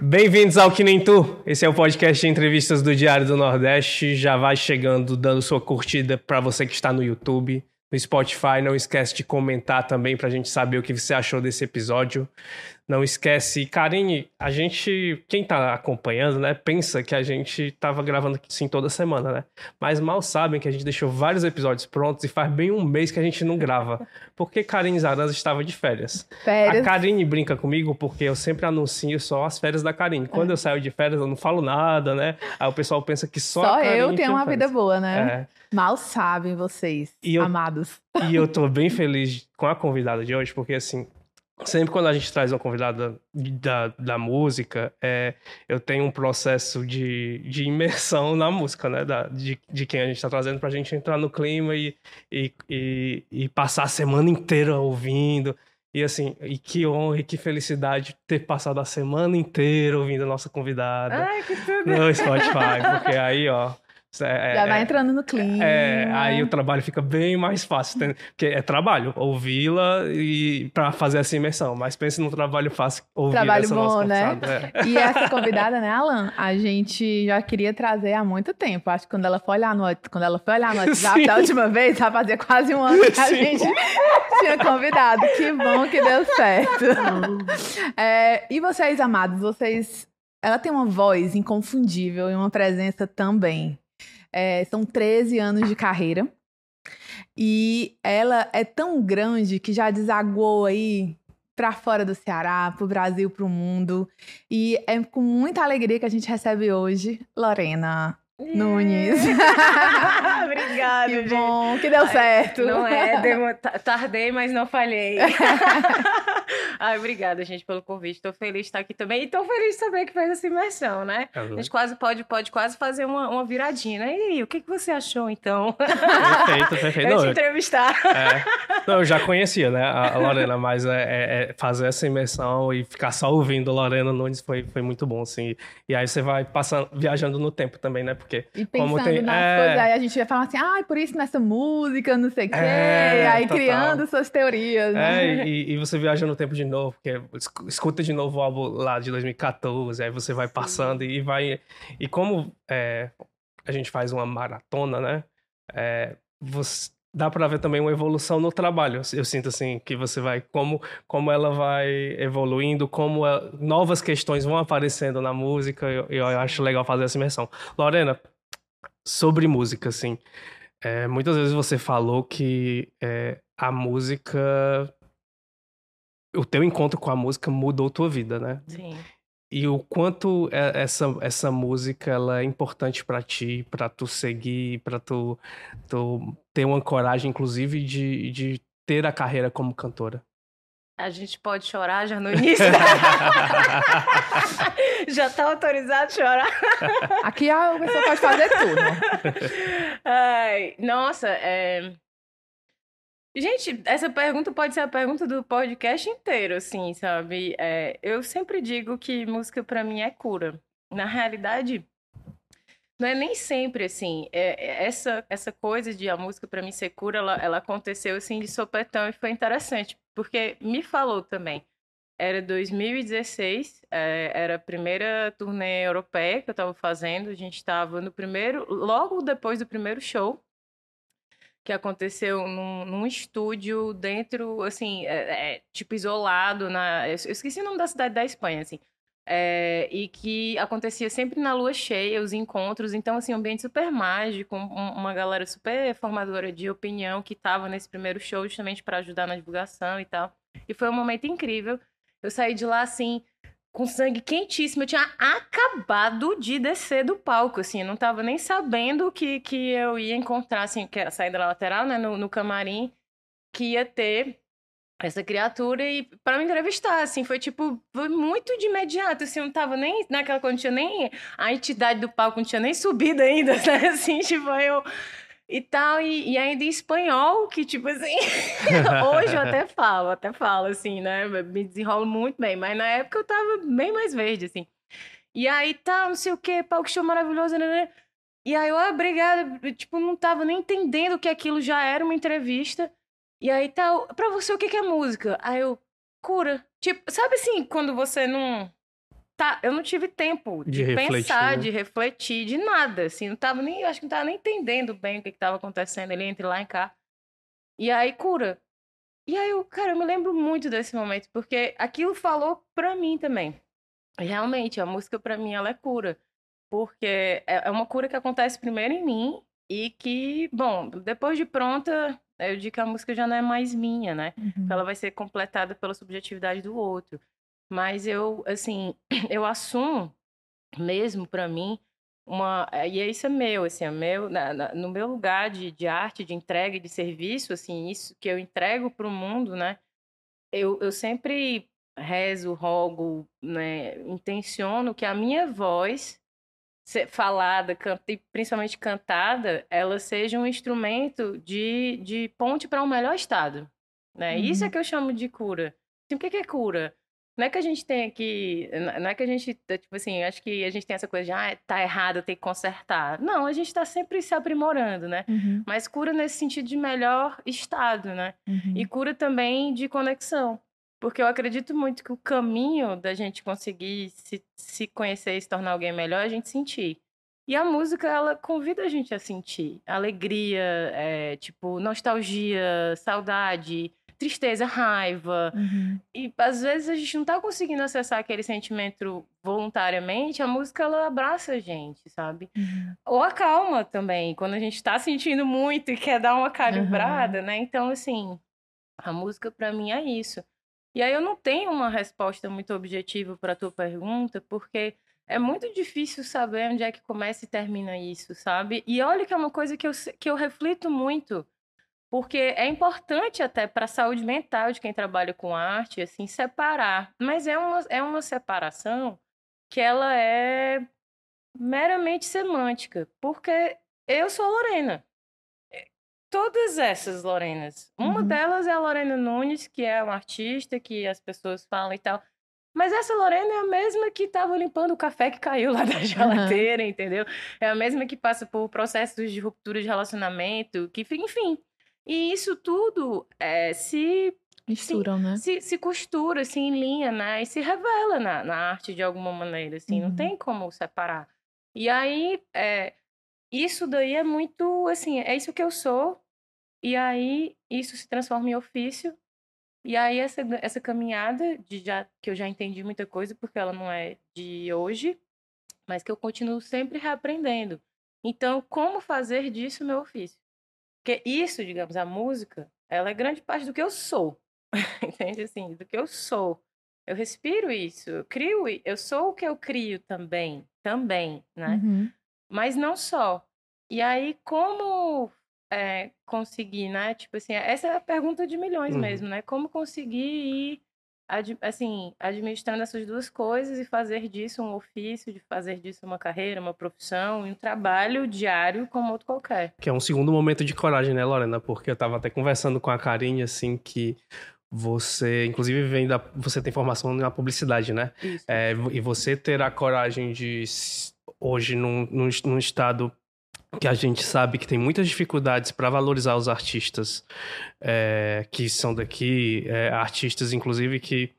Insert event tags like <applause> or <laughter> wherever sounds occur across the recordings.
Bem-vindos ao Que Nem Tu. Esse é o podcast de entrevistas do Diário do Nordeste. Já vai chegando, dando sua curtida para você que está no YouTube, no Spotify. Não esquece de comentar também para a gente saber o que você achou desse episódio. Não esquece, Karine, a gente, quem tá acompanhando, né, pensa que a gente tava gravando assim toda semana, né? Mas mal sabem que a gente deixou vários episódios prontos e faz bem um mês que a gente não grava. Porque Karine Zaranza estava de férias. Férias. A Karine brinca comigo porque eu sempre anuncio só as férias da Karine. Quando eu saio de férias, eu não falo nada, né? Aí o pessoal pensa que só, Só eu tenho uma férias. vida boa, né? É. Mal sabem vocês, eu- amados. E eu tô bem feliz com a convidada de hoje, porque assim, sempre quando a gente traz uma convidada da, da música, é, eu tenho um processo de, de imersão na música, né? Da, de, de quem a gente tá trazendo pra gente entrar no clima e, e, e, e passar a semana inteira ouvindo. E assim, e que honra e que felicidade ter passado a semana inteira ouvindo a nossa convidada Ai, que tudo. no Spotify, porque aí, ó. É- Já vai é- entrando no clima. é, aí o trabalho fica bem mais fácil, tem- porque é trabalho, ouvi-la e para fazer essa imersão. Mas pense num trabalho fácil, ouvir Trabalho essa bom, nossa né? É. E essa convidada, né, Alan? A gente já queria trazer há muito tempo. Acho que quando ela foi olhar no, quando ela foi olhar no WhatsApp <laughs> Sim. da última vez, já fazia quase um ano que a Sim. gente tinha convidado. Que bom que deu certo. <laughs> É, e vocês, amados, vocês. Ela tem uma voz inconfundível e uma presença também. É, são 13 anos de carreira. E ela é tão grande que já desaguou aí para fora do Ceará, pro Brasil, pro mundo. E é com muita alegria que a gente recebe hoje Lorena Nunes. <laughs> Obrigada, que gente. bom, que deu Ai, certo. Não é, demo- ta- tardei, mas não falhei. <laughs> <laughs> Ai, obrigada, gente, pelo convite. Tô feliz de estar aqui também. E tô feliz de saber que fez essa imersão, né? A gente quase pode, pode quase fazer uma, uma viradinha, né? E aí, o que, que você achou, então? Perfeito, perfeito. Eu te eu, entrevistar. é, não, eu já conhecia, né, a a Lorena, mas é, é- é fazer essa imersão e ficar só ouvindo Lorena Nunes foi, foi muito bom, assim. E aí você vai passando, viajando no tempo também, né? Porque E Como pensando tem- nas é. coisas, aí a gente vai falar assim, ah, por isso nessa música, não sei o quê. É, aí total. criando suas teorias, né? É, e, <laughs> e você viaja no tempo de novo, porque escu- escuta de novo o álbum lá de 2014, aí você vai passando e vai. E como é, a gente faz uma maratona, né? é, você- dá pra ver também uma evolução no trabalho. Eu sinto assim que você vai como como ela vai evoluindo, como novas questões vão aparecendo na música. Eu, eu acho legal fazer essa imersão. Lorena, sobre música, assim, é, muitas vezes você falou que é, a música o teu encontro com a música mudou tua vida, né? Sim. E o quanto é- essa, essa música ela é importante pra ti, pra tu seguir, pra tu, tu ter uma coragem, inclusive, de, de ter a carreira como cantora. A gente pode chorar já no início. <laughs> já tá autorizado a chorar? Aqui a pessoa pode fazer tudo. Ai, nossa, é... Gente, essa pergunta pode ser a pergunta do podcast inteiro, assim, sabe? É, eu sempre digo que música pra mim é cura. Na realidade, não é nem sempre assim. É, é essa, essa coisa de a música pra mim ser cura, ela, ela aconteceu assim de sopetão e foi interessante, porque me falou também. Era 2016, é, era a primeira turnê europeia que eu tava fazendo. A gente tava no primeiro, logo depois do primeiro show, que aconteceu num, num estúdio dentro, assim, é, é, tipo isolado na. Eu esqueci o nome da cidade da Espanha, assim. É, e que acontecia sempre na lua cheia, os encontros. Então, assim, um ambiente super mágico, um- uma galera super formadora de opinião que tava nesse primeiro show justamente para ajudar na divulgação e tal. E foi um momento incrível. Eu saí de lá, assim, com sangue quentíssimo. Eu tinha acabado de descer do palco, assim. Eu não tava nem sabendo que, que eu ia encontrar, assim, que era a saída lateral, né, no, no camarim, que ia ter essa criatura e para me entrevistar, assim, foi tipo, foi muito de imediato, assim, não tava nem naquela quando tinha nem a entidade do palco, não tinha nem subido ainda, <laughs> né, assim, tipo, eu e tal, e, e ainda em espanhol, que tipo assim, <laughs> hoje eu até falo, até falo, assim, né, me desenrolo muito bem, mas na época eu tava bem mais verde, assim. E aí tá, não sei o que, palco show maravilhoso, né, né, e aí eu, ah, obrigada, tipo, não tava nem entendendo que aquilo já era uma entrevista, e aí tá, pra você o que que é música? Aí eu, cura. Tipo, sabe assim, quando você não tá, eu não tive tempo de, De refletir, pensar, né? de refletir, de nada, assim, não tava nem, acho que não tava nem entendendo bem o que que tava acontecendo ali entre lá e cá. E aí cura. E aí eu, cara, eu me lembro muito desse momento, porque aquilo falou pra mim também. Realmente, a música pra mim ela é cura, porque é é uma cura que acontece primeiro em mim e que, bom, depois de pronta, eu digo que a música já não é mais minha, né? Uhum. ela vai ser completada pela subjetividade do outro. Mas eu, assim, <clears throat> eu assumo mesmo pra mim uma e isso é meu, assim, é meu na- na- no meu lugar de, de arte, de entrega e de serviço, assim, isso que eu entrego pro mundo, né? Eu, eu sempre rezo, rogo, né, intenciono que a minha voz falada, can- e principalmente cantada, ela seja um instrumento de, de ponte para um melhor estado. Né? Isso é Uhum. que eu chamo de cura. Assim, o que é cura? Não é que a gente tem aqui. Não é que a gente. Tipo assim, acho que a gente tem essa coisa de, ah, tá errado, tem que consertar. Não, a gente tá sempre se aprimorando, né? Uhum. Mas cura nesse sentido de melhor estado, né? Uhum. E cura também de conexão. Porque eu acredito muito que o caminho da gente conseguir se, se conhecer e se tornar alguém melhor é a gente sentir. E a música, ela convida a gente a sentir. Alegria, é, tipo, nostalgia, saudade, tristeza, raiva. Uhum. E às vezes a gente não tá conseguindo acessar aquele sentimento voluntariamente, a música, ela abraça a gente, sabe? Uhum. Ou acalma também, quando a gente tá sentindo muito e quer dar uma calibrada, né? Então, assim, a música pra mim é isso. E aí eu não tenho uma resposta muito objetiva pra tua pergunta, porque é muito difícil saber onde é que começa e termina isso, sabe? E olha que é uma coisa que eu, que eu reflito muito, porque é importante até para a saúde mental de quem trabalha com arte, assim, separar. Mas é uma, é uma separação que ela é meramente semântica, porque eu sou Lorena. É, Todas essas Lorenas. Uma Uhum. delas é a Lorena Nunes, que é uma artista que as pessoas falam e tal. Mas essa Lorena é a mesma que estava limpando o café que caiu lá <laughs> da geladeira, entendeu? É a mesma que passa por processos de ruptura de relacionamento, que, fi- enfim. E isso tudo é, se Misturam, né? se, se costura, se enlinha, né? E se revela na, na arte de alguma maneira, assim. Não Uhum. tem como separar. E aí, é, isso daí é muito, assim, é isso que eu sou. E aí, isso se transforma em ofício. E aí, essa, essa caminhada, de já, que eu já entendi muita coisa, porque ela não é de hoje, mas que eu continuo sempre reaprendendo. Então, como fazer disso meu ofício? Porque isso, digamos, a música, ela é grande parte do que eu sou. <laughs> Entende? Assim, do que eu sou. Eu respiro isso, eu crio, eu sou o que eu crio também, também, né? Uhum. Mas não só. E aí, como é, conseguir, né? Tipo assim, essa é a pergunta de milhões Uhum. mesmo, né? Como conseguir ir, ad- assim, administrando essas duas coisas e fazer disso um ofício, de fazer disso uma carreira, uma profissão e um trabalho diário como outro qualquer. Que é um segundo momento de coragem, né, Lorena? Porque eu tava até conversando com a Karine, assim, que você, inclusive, vem da. Você tem formação na publicidade, né? É, e você ter a coragem de, hoje, num, num, num estado que a gente sabe que tem muitas dificuldades para valorizar os artistas é, que são daqui, é, artistas, inclusive, que.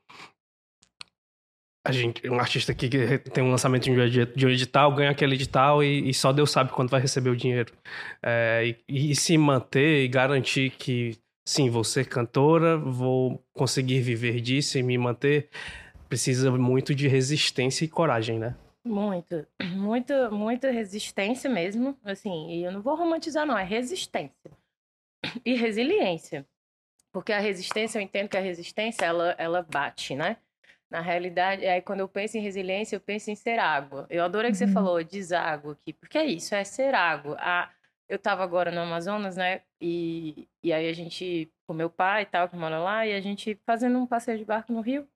A gente, um artista que tem um lançamento de um edital, ganha aquele edital e, e só Deus sabe quando vai receber o dinheiro. É, e, e se manter e garantir que, sim, vou ser cantora, vou conseguir viver disso e me manter, precisa muito de resistência e coragem, né? Muita, <clears throat> muita, muita resistência mesmo, assim, e eu não vou romantizar não, é resistência <clears throat> e resiliência, porque a resistência, eu entendo que a resistência, ela, ela bate, né? Na realidade, aí quando eu penso em resiliência, eu penso em ser água. Eu adorei que você Uhum. falou deságua aqui, porque é isso, é ser água. A, eu tava agora no Amazonas, né, e, e aí a gente, com meu pai e tal, que mora lá, e a gente fazendo um passeio de barco no rio,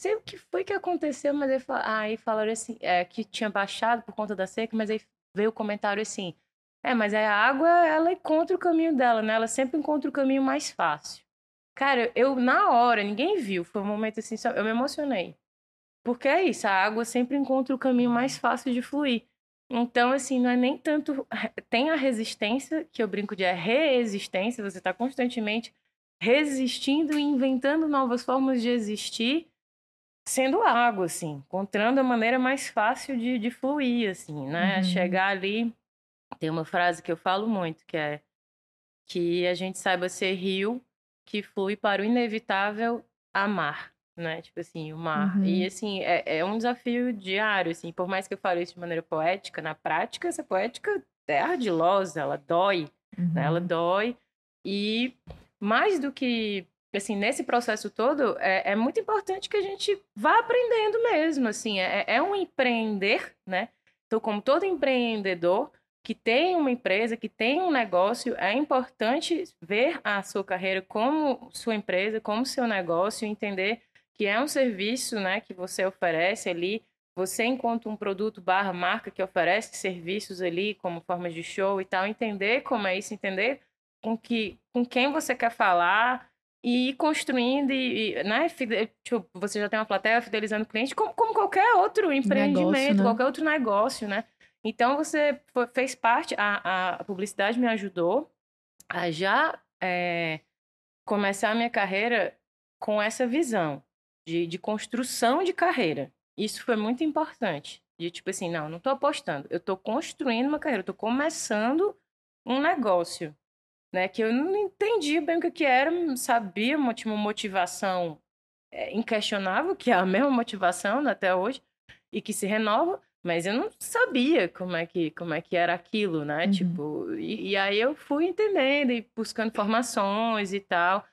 sei o que foi que aconteceu, mas aí, aí falaram assim, é, que tinha baixado por conta da seca, mas aí veio o comentário assim, é, mas aí a água, ela encontra o caminho dela, né? Ela sempre encontra o caminho mais fácil. Cara, eu, na hora, ninguém viu, foi um momento assim, só- eu me emocionei. Porque é isso, a água sempre encontra o caminho mais fácil de fluir. Então, assim, não é nem tanto. <laughs> Tem a resistência, que eu brinco de é resistência, você está constantemente resistindo e inventando novas formas de existir. Sendo água, assim, encontrando a maneira mais fácil de, de fluir, assim, né? Uhum. Chegar ali. Tem uma frase que eu falo muito, que é que a gente saiba ser rio que flui para o inevitável amar, né? Tipo assim, o mar. Uhum. E assim, é, é um desafio diário, assim, por mais que eu fale isso de maneira poética, na prática, essa poética é ardilosa, ela dói, Uhum. né? Ela dói. E mais do que, assim, nesse processo todo, é, é muito importante que a gente vá aprendendo mesmo, assim, é, é um empreender, né? Então, como todo empreendedor que tem uma empresa, que tem um negócio, é importante ver a sua carreira como sua empresa, como seu negócio, entender que é um serviço, né, que você oferece ali, você encontra um produto barra marca que oferece serviços ali, como formas de show e tal, entender como é isso, entender com, que, com quem você quer falar e ir construindo e, e, né, tipo, você já tem uma plateia fidelizando o cliente, como, como qualquer outro empreendimento, né? qualquer outro negócio, né? Então você fez parte, a, a publicidade me ajudou a já é, começar a minha carreira com essa visão de, de construção de carreira. Isso foi muito importante. De tipo assim, não, não tô apostando, eu tô construindo uma carreira, tô começando um negócio, né? Que eu não entendia bem o que que era, não sabia, tinha uma motivação é, inquestionável, que é a <laughs> mesma motivação né, até hoje, e que se renova, mas eu não sabia como é que, como é que era aquilo, né? Uhum. Tipo, e, e aí eu fui entendendo e buscando informações e tal.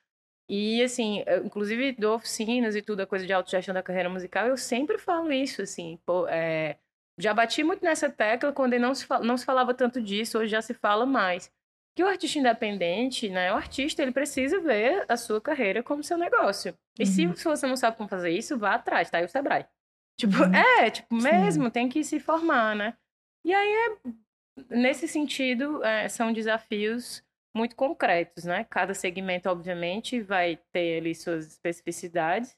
E, assim, eu, inclusive dou oficinas e tudo, a coisa de autogestão da carreira musical, eu sempre falo isso, assim, pô, é, já bati muito nessa tecla quando não se, não se falava tanto disso, hoje já se fala mais. Que o artista independente, né, o artista, ele precisa ver a sua carreira como seu negócio. E se, Uhum. se você não sabe como fazer isso, vá atrás, tá aí o Sebrae. Tipo, Uhum. é, tipo, Sim. mesmo, tem que se formar, né? E aí, é, nesse sentido, é, são desafios muito concretos, né? Cada segmento, obviamente, vai ter ali suas especificidades.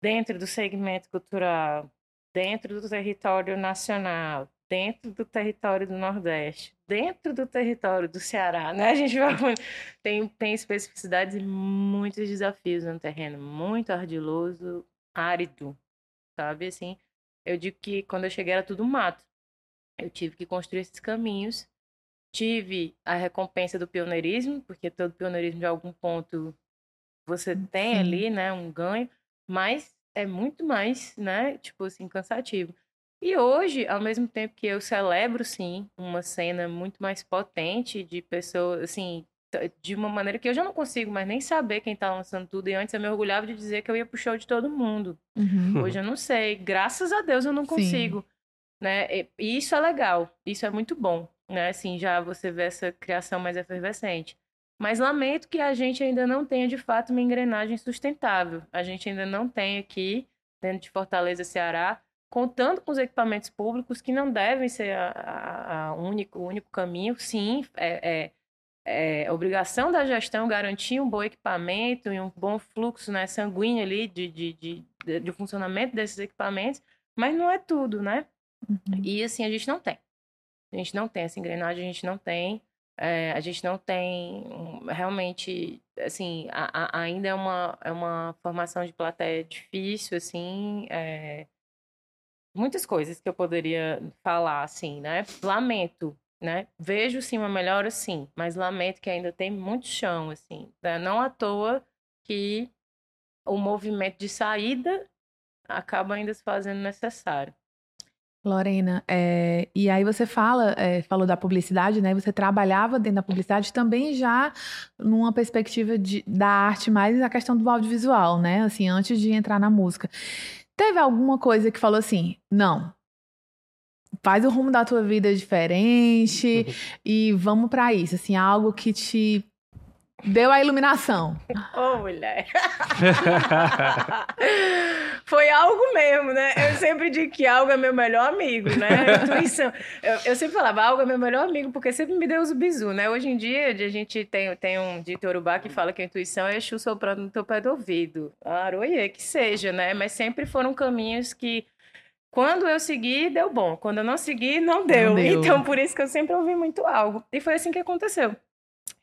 Dentro do segmento cultural, dentro do território nacional, dentro do território do Nordeste, dentro do território do Ceará, né? A gente vai tem, tem especificidades e muitos desafios no terreno, muito ardiloso, árido, sabe? Assim, eu digo que quando eu cheguei era tudo mato. Eu tive que construir esses caminhos. Tive a recompensa do pioneirismo, porque todo pioneirismo de algum ponto você tem Sim. ali, né, um ganho, mas é muito mais, né, tipo assim, cansativo. E hoje, ao mesmo tempo que eu celebro, sim, uma cena muito mais potente de pessoas, assim, de uma maneira que eu já não consigo mais nem saber quem tá lançando tudo. E antes eu me orgulhava de dizer que eu ia pro show de todo mundo. Uhum. Hoje eu não sei. Graças a Deus eu não Sim. consigo. Né? E e isso é legal. Isso é muito bom. Né? Assim, já você vê essa criação mais efervescente. Mas lamento que a gente ainda não tenha, de fato, uma engrenagem sustentável. A gente ainda não tem aqui, dentro de Fortaleza, Ceará, contando com os equipamentos públicos, que não devem ser a, a- a único, o único caminho. Sim, é, é, é obrigação da gestão garantir um bom equipamento e um bom fluxo né, sanguíneo ali de, de, de, de, de funcionamento desses equipamentos, mas não é tudo, né? Uhum. E assim, a gente não tem. A gente não tem essa engrenagem, a gente não tem. é, a gente não tem realmente, assim, a- a- ainda é uma, é uma formação de plateia difícil, assim, é, muitas coisas que eu poderia falar, assim, né? Lamento, né? Vejo, sim, uma melhora, sim, mas lamento que ainda tem muito chão, assim, né? Não à toa que o movimento de saída acaba ainda se fazendo necessário. Lorena, é, e aí você fala, é, falou da publicidade, né? Você trabalhava dentro da publicidade também já numa perspectiva de, da arte mais a questão do audiovisual, né? Assim, antes de entrar na música. Teve alguma coisa que falou assim, não, faz o rumo da tua vida diferente e vamos pra isso, assim, algo que te deu a iluminação. Ô, mulher. Foi algo mesmo, né? Eu sempre digo que algo é meu melhor amigo, né? A intuição. Eu, eu sempre falava, algo é meu melhor amigo, porque sempre me deu os bizu, né? Hoje em dia, a gente tem, tem um dito urubá que fala que a intuição é Exu soprando no teu pé do ouvido. Aroie, que seja, né? Mas sempre foram caminhos que, quando eu segui, deu bom. Quando eu não segui, não deu. Não deu. Então, por isso que eu sempre ouvi muito algo. E foi assim que aconteceu.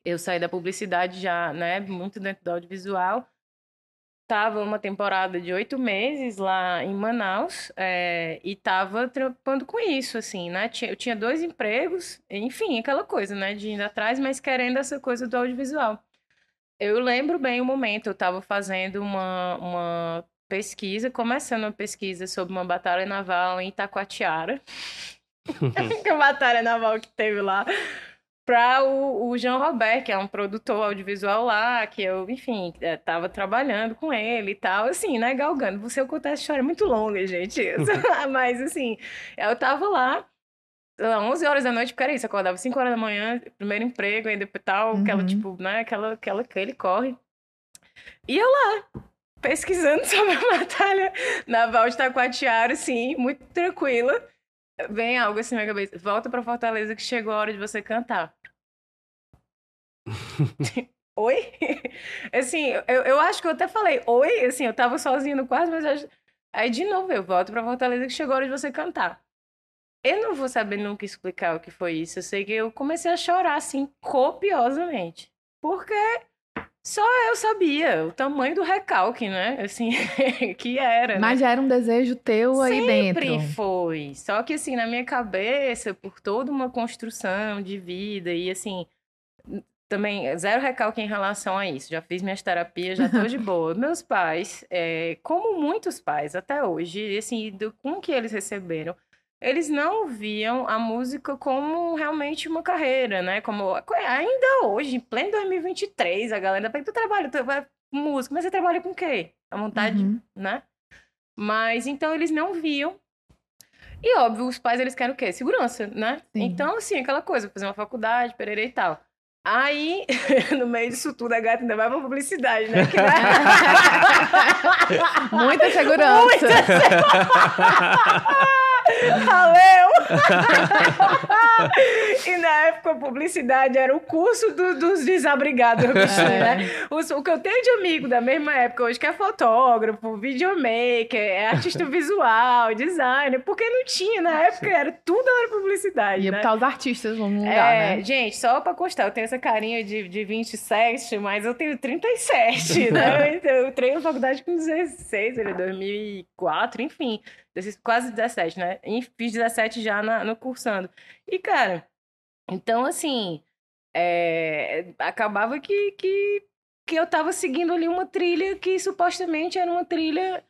Eu saí da publicidade já, né? Muito dentro do audiovisual tava uma temporada de oito meses lá em Manaus é, e tava trampando com isso, assim, né? Eu tinha dois empregos, enfim, aquela coisa, né? De indo atrás, mas querendo essa coisa do audiovisual. Eu lembro bem o momento, eu estava fazendo uma, uma pesquisa, começando uma pesquisa sobre uma batalha naval em Itacoatiara. <laughs> que a batalha naval que teve lá para o, o Jean Robert, que é um produtor audiovisual lá, que eu, enfim, estava é, trabalhando com ele e tal, assim, né, galgando. Você contar essa história é muito longa, gente, <laughs> <laughs> mas assim, eu tava lá, 11 horas da noite, porque era isso, acordava 5 horas da manhã, primeiro emprego, aí depois tal, uhum. aquela, tipo, né, aquela, aquela, aquele corre. E eu lá, pesquisando <laughs> sobre a batalha naval de Taquatiara, assim, muito tranquila. Vem algo assim na minha cabeça. Volta pra Fortaleza que chegou a hora de você cantar. <laughs> oi? assim, eu, eu acho que eu até falei oi, assim, eu tava sozinha no quarto, mas eu... aí de novo eu volto pra Fortaleza que chegou a hora de você cantar. Eu não vou saber nunca explicar o que foi isso. Eu sei que eu comecei a chorar assim copiosamente. Porque só eu sabia o tamanho do recalque, né? Assim, <laughs> que era. Mas né? já era um desejo teu Sempre aí dentro. Sempre foi. Só que, assim, na minha cabeça, por toda uma construção de vida e, assim, também zero recalque em relação a isso. Já fiz minhas terapias, já tô de <laughs> boa. Meus pais, é, como muitos pais até hoje, assim, do, com que eles receberam eles não viam a música como realmente uma carreira, né? Como ainda hoje, em pleno 2023, a galera pensa, tu trabalha, tu vai música, mas você trabalha com o quê? A vontade, uhum. né? Mas então eles não viam. E óbvio, os pais eles querem o quê? Segurança, né? Sim. Então, assim, aquela coisa, fazer uma faculdade, pererei e tal. Aí, <laughs> no meio disso tudo, a gata ainda vai pra publicidade, né? Que... <laughs> Muita segurança. Muita segurança. <laughs> Valeu! <laughs> e na época a publicidade era o curso do, dos desabrigados, é. né? O, o, que eu tenho de amigo da mesma época hoje, que é fotógrafo, videomaker, é artista <laughs> visual, designer, porque não tinha, na época era tudo era publicidade. Ia né? botar os artistas no lugar, é, né? Gente, só pra constar, eu tenho essa carinha de, de 27, mas eu tenho 37, né? <laughs> Eu, eu treino na faculdade com 16, ele é 2004, enfim quase 17, né? E fiz 17 já na, no cursando. E, cara, então, assim, é, acabava que, que, que eu tava seguindo ali uma trilha que supostamente era uma trilha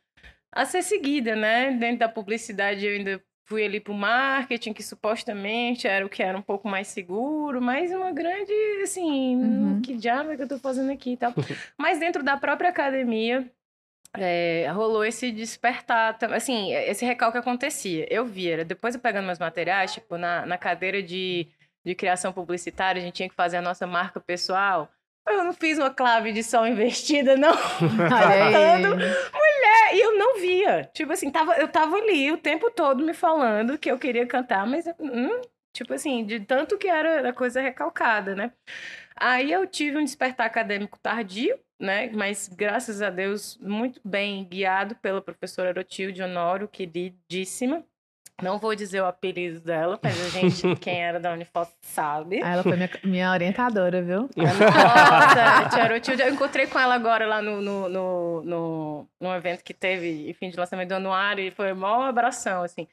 a ser seguida, né? Dentro da publicidade eu ainda fui ali pro marketing, que supostamente era o que era um pouco mais seguro, mas uma grande, assim, uhum. que diabo é que eu tô fazendo aqui e tal. <laughs> mas dentro da própria academia, é, rolou esse despertar, assim, esse recalque acontecia. Eu via, depois eu pegando meus materiais, tipo, na, na cadeira de, de criação publicitária, a gente tinha que fazer a nossa marca pessoal. Eu não fiz uma clave de som investida, não. <laughs> falando, mulher, e eu não via. Tipo assim, tava, eu tava ali o tempo todo me falando que eu queria cantar, mas, hum, tipo assim, de tanto que era a coisa recalcada, né? Aí eu tive um despertar acadêmico tardio, né? Mas graças a Deus, muito bem guiado pela professora Erotilde Honório, queridíssima. Não vou dizer o apelido dela, mas a gente, <laughs> quem era da Unifoto, sabe. Ah, ela foi minha, minha orientadora, viu? <laughs> Nossa, tia eu encontrei com ela agora lá no, no, no, no, no evento que teve, enfim, de lançamento do anuário, e foi uma abração, assim.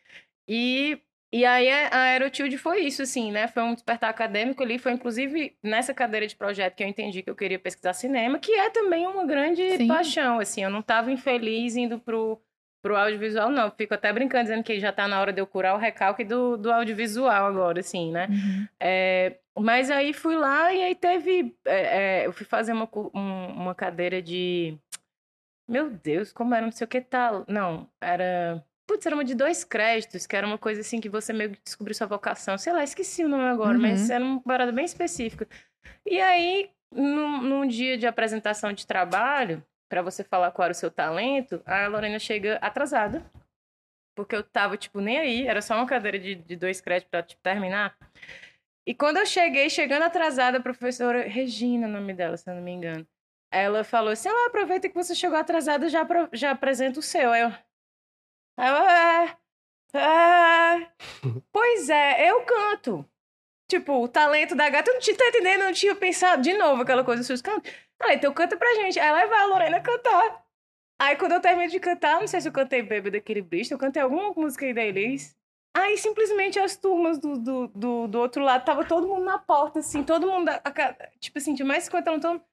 E e aí a Aerotilde foi isso, assim, né? Foi um despertar acadêmico ali, foi inclusive nessa cadeira de projeto que eu entendi que eu queria pesquisar cinema, que é também uma grande Sim. paixão, assim. Eu não estava infeliz indo pro, pro audiovisual, não. Fico até brincando, dizendo que já está na hora de eu curar o recalque do, do audiovisual agora, assim, né? Uhum. É, mas aí fui lá e aí teve... É, é, eu fui fazer uma, um, uma cadeira de... Meu Deus, como era? Não sei o que tal. Não, era Putz, era uma de dois créditos, que era uma coisa assim que você meio que descobriu sua vocação. Sei lá, esqueci o nome agora, uhum. mas era uma parada bem específica. E aí, num, num dia de apresentação de trabalho, para você falar qual era o seu talento, a Lorena chega atrasada. Porque eu tava, tipo, nem aí, era só uma cadeira de, de dois créditos pra tipo, terminar. E quando eu cheguei, chegando atrasada, a professora Regina, o nome dela, se eu não me engano, ela falou assim: ela aproveita que você chegou atrasada, já, já apresenta o seu. Aí eu, é, é, pois é, eu canto. Tipo, o talento da gata, eu não tinha, tá entendendo? Não tinha pensado de novo aquela coisa dos seus cantos. Ah, então canta pra gente. Aí vai a Lorena cantar. Aí quando eu terminei de cantar, não sei se eu cantei Bêbado daquele Bristol, eu cantei alguma música aí da Elis. Aí simplesmente as turmas do, do, do, do, outro lado, tava todo mundo na porta, assim, todo mundo, tipo assim, tinha mais 50 alunos, todo...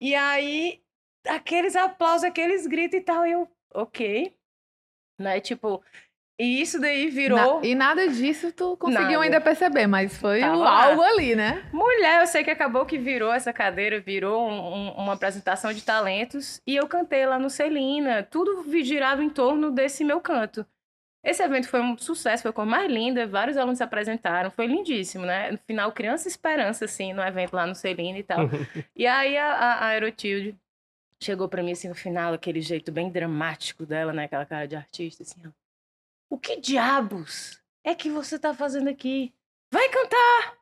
E aí, aqueles aplausos, aqueles gritos e tal, eu, ok. Né, tipo, e isso daí virou. Na, e nada disso tu conseguiu Nada. ainda perceber, mas foi Tava o algo ali, né? Mulher, eu sei que acabou que virou essa cadeira, virou um- um- uma apresentação de talentos. E eu cantei lá no Celina, tudo girado em torno desse meu canto. Esse evento foi um sucesso, foi a coisa mais linda, vários alunos se apresentaram, foi lindíssimo, né? No final, criança esperança, assim, no evento lá no Celina e tal. <laughs> e aí a, a, a Aerotilde chegou pra mim, assim, no final, aquele jeito bem dramático dela, né? Aquela cara de artista, assim, ó. O que diabos é que você tá fazendo aqui? Vai cantar!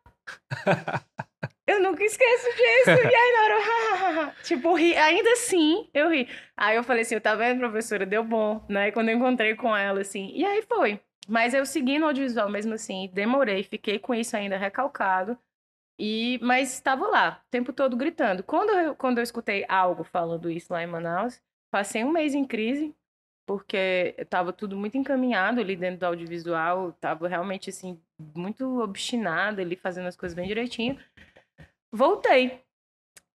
Eu nunca esqueço disso. E aí, na hora, tipo, ri. Ainda assim, eu ri. Aí eu falei assim, tá vendo, professora? Deu bom, né? Quando eu encontrei com ela, assim. E aí foi. Mas eu segui no audiovisual mesmo assim, demorei, fiquei com isso ainda recalcado. E, mas estava lá, o tempo todo gritando. Quando eu, quando eu escutei algo falando isso lá em Manaus, passei um mês em crise, porque estava tudo muito encaminhado ali dentro do audiovisual, estava realmente assim, muito obstinada ali, fazendo as coisas bem direitinho. Voltei.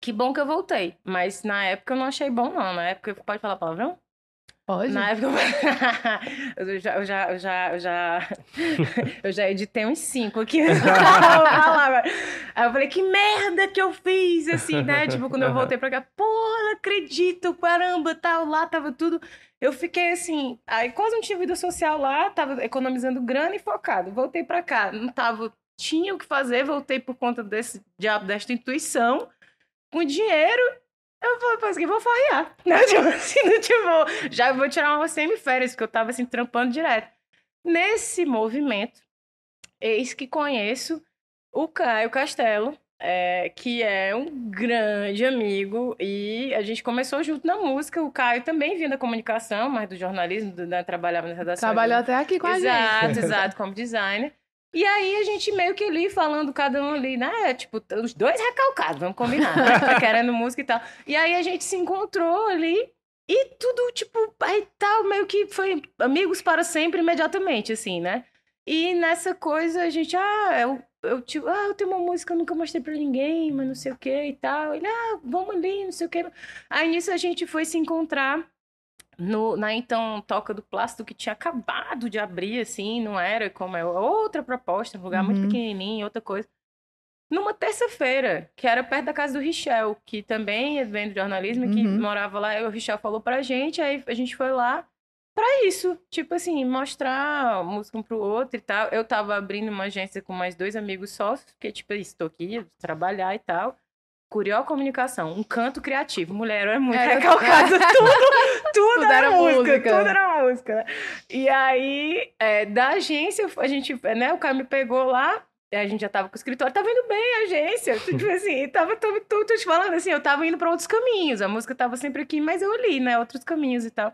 Que bom que eu voltei. Mas na época eu não achei bom, não. Na época, pode falar palavrão? Pode. Na época <laughs> eu já, eu já, eu já, eu já, <laughs> eu já editei uns cinco aqui. <laughs> Aí eu falei, que merda que eu fiz, assim, né? Tipo, quando eu voltei pra cá, porra, não acredito, caramba, tal, lá tava tudo. Eu fiquei assim, aí quase não tinha vida social lá, tava economizando grana e focado. Voltei pra cá, não tava, tinha o que fazer, voltei por conta desse diabo, desta intuição, com dinheiro, eu falei, eu vou farrear. <laughs> Né? Tipo assim, não, tipo, já vou tirar uma semi-férias, porque eu tava assim, trampando direto. Nesse movimento, eis que conheço o Caio Castelo, é, que é um grande amigo, e a gente começou junto na música. O Caio também vinha da comunicação, mas do jornalismo, do, né, trabalhava na redação. Trabalhou <laughs> até aqui com a gente. Exato, exato, como designer. E aí a gente meio que ali falando cada um ali, né? Tipo, os dois recalcados, vamos combinar, né? Tá <laughs> querendo música e tal. E aí a gente se encontrou ali e tudo, tipo, aí tal, meio que foi amigos para sempre imediatamente, assim, né? E nessa coisa a gente, ah, eu, eu tipo, ah, eu tenho uma música que eu nunca mostrei pra ninguém, mas não sei o que e tal. Ele, ah, vamos ali, não sei o que. Aí nisso a gente foi se encontrar no, na então Toca do Plástico, que tinha acabado de abrir, assim, não era como é outra proposta, um lugar muito Uhum. pequenininho, outra coisa. Numa terça-feira, que era perto da casa do Richel, que também é vendo jornalismo, que Uhum. morava lá, o Richel falou pra gente, aí a gente foi lá pra isso, tipo assim, mostrar música um pro outro e tal. Eu tava abrindo uma agência com mais dois amigos sócios, porque, tipo, estou aqui, trabalhar e tal. Curió Comunicação, um canto criativo. Mulher, é muito Era- recalcado, <laughs> tudo, tudo, Tudo era, era música, música. tudo era música. né? E aí, é, da agência, a gente, né, o cara me pegou lá, a gente já tava com o escritório, tava indo bem a agência, <laughs> tipo assim, tava tudo, tudo, te falando assim, eu tava indo pra outros caminhos, a música tava sempre aqui, mas eu li, né, outros caminhos e tal.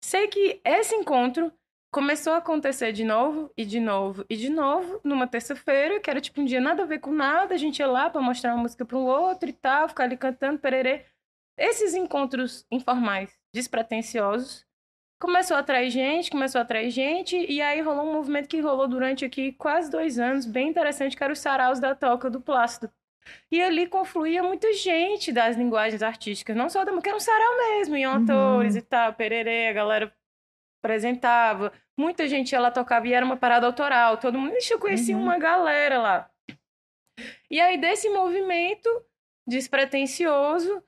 Sei que esse encontro começou a acontecer de novo, e de novo, e de novo, numa terça-feira, que era tipo um dia nada a ver com nada, a gente ia lá pra mostrar uma música para um outro e tal, ficar ali cantando, pererê. Esses encontros informais, despretensiosos, começou a atrair gente, começou a atrair gente, e aí rolou um movimento que rolou durante aqui quase dois anos, bem interessante, que era os saraus da Toca do Plácido. E ali confluía muita gente das linguagens artísticas, não só da música, era um sarau mesmo, iam Uhum. atores e tal, pererê, a galera apresentava, muita gente lá tocava e era uma parada autoral, todo mundo, eu conheci Uhum. uma galera lá. E aí desse movimento despretensioso,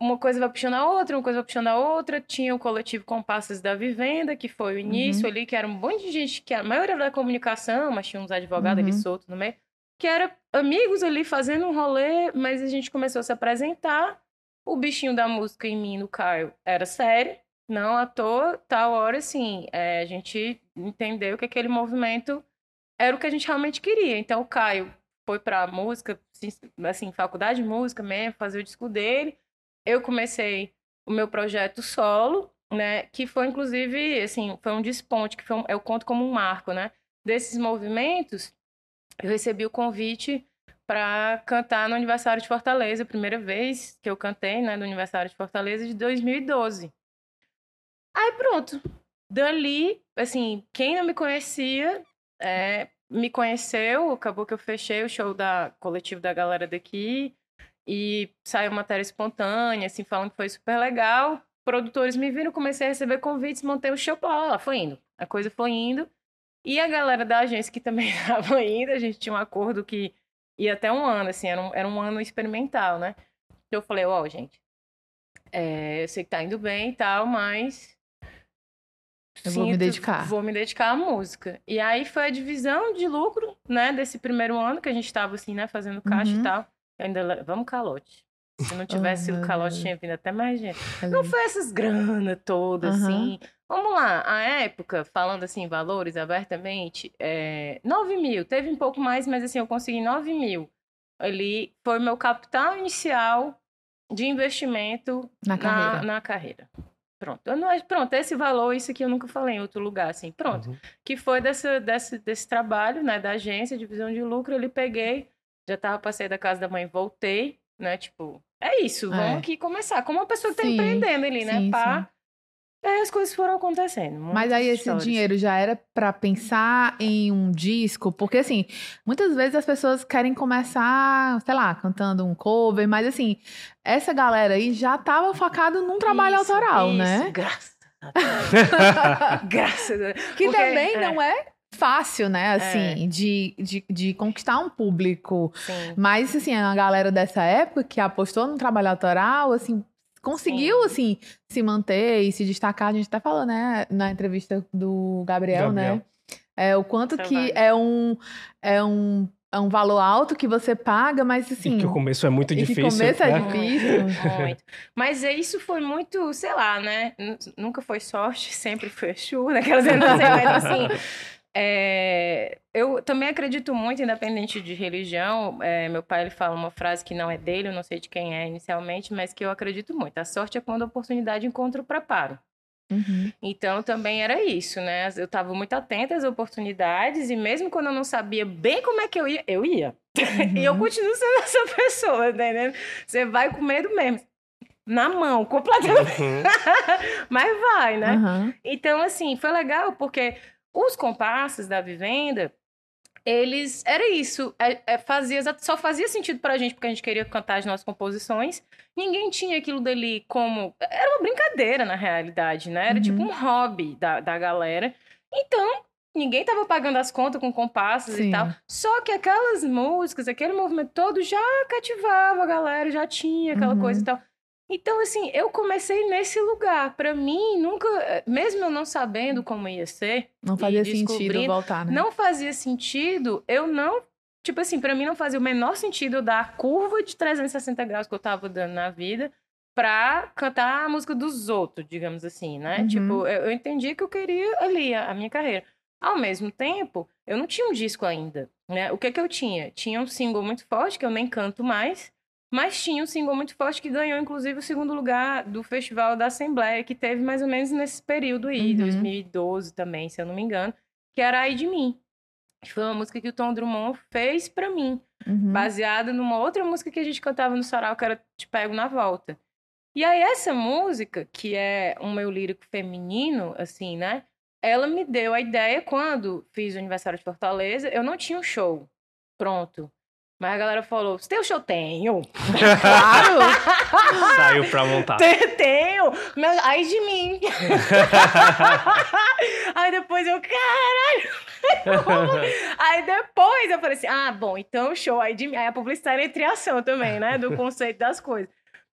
uma coisa vai puxando a outra, uma coisa vai puxando a outra. Tinha o coletivo Compassos da Vivenda, que foi o início Uhum. ali, que era um monte de gente, que a maioria era da comunicação, mas tinha uns advogados ali Uhum. soltos no meio, que era amigos ali fazendo um rolê, mas a gente começou a se apresentar. O bichinho da música em mim, no Caio, era sério, não à toa, tal hora, assim, é, a gente entendeu que aquele movimento era o que a gente realmente queria. Então, o Caio foi pra música, assim, faculdade de música mesmo, fazer o disco dele. Eu comecei o meu projeto solo, né, que foi inclusive, assim, foi um desponte, que foi um, eu conto como um marco, né, desses movimentos. Eu recebi o convite para cantar no aniversário de Fortaleza, a primeira vez que eu cantei, né, no aniversário de Fortaleza de 2012. Aí pronto. Dali, assim, quem não me conhecia, é, me conheceu, acabou que eu fechei o show da coletivo da galera daqui e saiu matéria espontânea, assim, falando que foi super legal. Produtores me viram, comecei a receber convites, montei o show, lá, foi indo. A coisa foi indo. E a galera da agência que também <laughs> estava indo, a gente tinha um acordo que ia até um ano, assim, era um, era um ano experimental, né? Então eu falei, ó, oh, gente, é, eu sei que tá indo bem e tal, mas. Eu vou me dedicar. Vou me dedicar à música. E aí foi a divisão de lucro, né, desse primeiro ano que a gente tava, assim, né, fazendo caixa uhum. e tal. ainda, vamos calote. Se não <laughs> tivesse oh, o calote, tinha vindo até mais gente. Não foi essas grana toda, uhum. assim. Vamos lá, a época, falando assim, valores abertamente, é, 9 mil. Teve um pouco mais, mas assim, eu consegui 9 mil. Ali foi meu capital inicial de investimento na, na carreira. Na carreira. Pronto. Eu não, pronto, esse valor, isso aqui eu nunca falei em outro lugar, assim. Pronto. Uhum. Que foi desse, desse, desse trabalho, né, da agência, divisão de lucro, ele peguei, já tava, passei da casa da mãe, voltei, né, tipo, é isso, vamos é. aqui começar. Como uma pessoa que tá sim, empreendendo ali, né, sim, pá. Sim. Aí as coisas foram acontecendo. Mas aí esse histórias. dinheiro já era para pensar em um disco, porque assim, muitas vezes as pessoas querem começar, sei lá, cantando um cover, mas assim, essa galera aí já tava focada num trabalho isso, autoral, isso, né? Graças a Deus. <laughs> graças a Deus. Que porque, também é. não é fácil, né, assim, é. de, de, de, conquistar um público. Sim. Mas, assim, a galera dessa época que apostou no trabalho autoral, assim, conseguiu, Sim. assim, se manter e se destacar. A gente tá falando, né, na entrevista do Gabriel, né? Gabriel. né? É, o quanto que é um, é um é um valor alto que você paga, mas assim. E que o começo é muito difícil. Que o começo é né? é difícil. <laughs> Muito. Mas isso foi muito, sei lá, né? Nunca foi sorte, <laughs> sempre foi chuva, naquelas né? mas assim. É, eu também acredito muito, independente de religião. É, meu pai ele fala uma frase que não é dele, eu não sei de quem é inicialmente, mas que eu acredito muito. A sorte é quando a oportunidade encontra o preparo. Uhum. Então também era isso, né? Eu estava muito atenta às oportunidades e mesmo quando eu não sabia bem como é que eu ia, eu ia. Uhum. <laughs> e eu uhum. continuo sendo <laughs> essa pessoa, entendeu? Você vai com medo mesmo na mão, completamente. Uhum. <laughs> Mas vai, né? Uhum. Então, assim, foi legal porque os compassos da vivenda, eles. Era isso. É, é, fazia, só fazia sentido pra gente, porque a gente queria cantar as nossas composições. Ninguém tinha aquilo dali como. Era uma brincadeira, na realidade, né? Era tipo uhum. tipo um hobby da, da galera. Então, ninguém tava pagando as contas com compassos Sim. e tal. Só que aquelas músicas, aquele movimento todo já cativava a galera, já tinha aquela uhum. coisa e tal. Então, assim, eu comecei nesse lugar. Para mim, nunca, mesmo eu não sabendo como ia ser, não fazia sentido voltar, né? Não fazia sentido, eu não. Tipo assim, para mim não fazia o menor sentido eu dar a curva de 360 graus que eu tava dando na vida pra cantar a música dos outros, digamos assim, né? Uhum. Tipo, eu, eu entendi que eu queria ali a, a minha carreira. Ao mesmo tempo, eu não tinha um disco ainda, né? O que que eu tinha? Tinha um single muito forte, que eu nem canto mais, mas tinha um single muito forte que ganhou, inclusive, o segundo lugar do Festival da Assembleia, que teve mais ou menos nesse período aí, uhum. 2012 também, se eu não me engano, que era Ai de Mim. Que foi uma música que o Tom Drummond fez para mim, uhum. baseada numa outra música que a gente cantava no sarau, que era Te Pego na Volta. E aí, essa música, que é um meu lírico feminino, assim, né? Ela me deu a ideia quando fiz o aniversário de Fortaleza, eu não tinha um show pronto. Mas a galera falou: Você tem o show? Tenho. <laughs> Claro! Saiu pra montar. Tenho! Meu, ai de mim! <laughs> aí depois eu, caralho! <laughs> aí depois eu falei assim: Ah, bom, então o show aí de mim. Aí a publicidade entre ação também, né? Do conceito das coisas.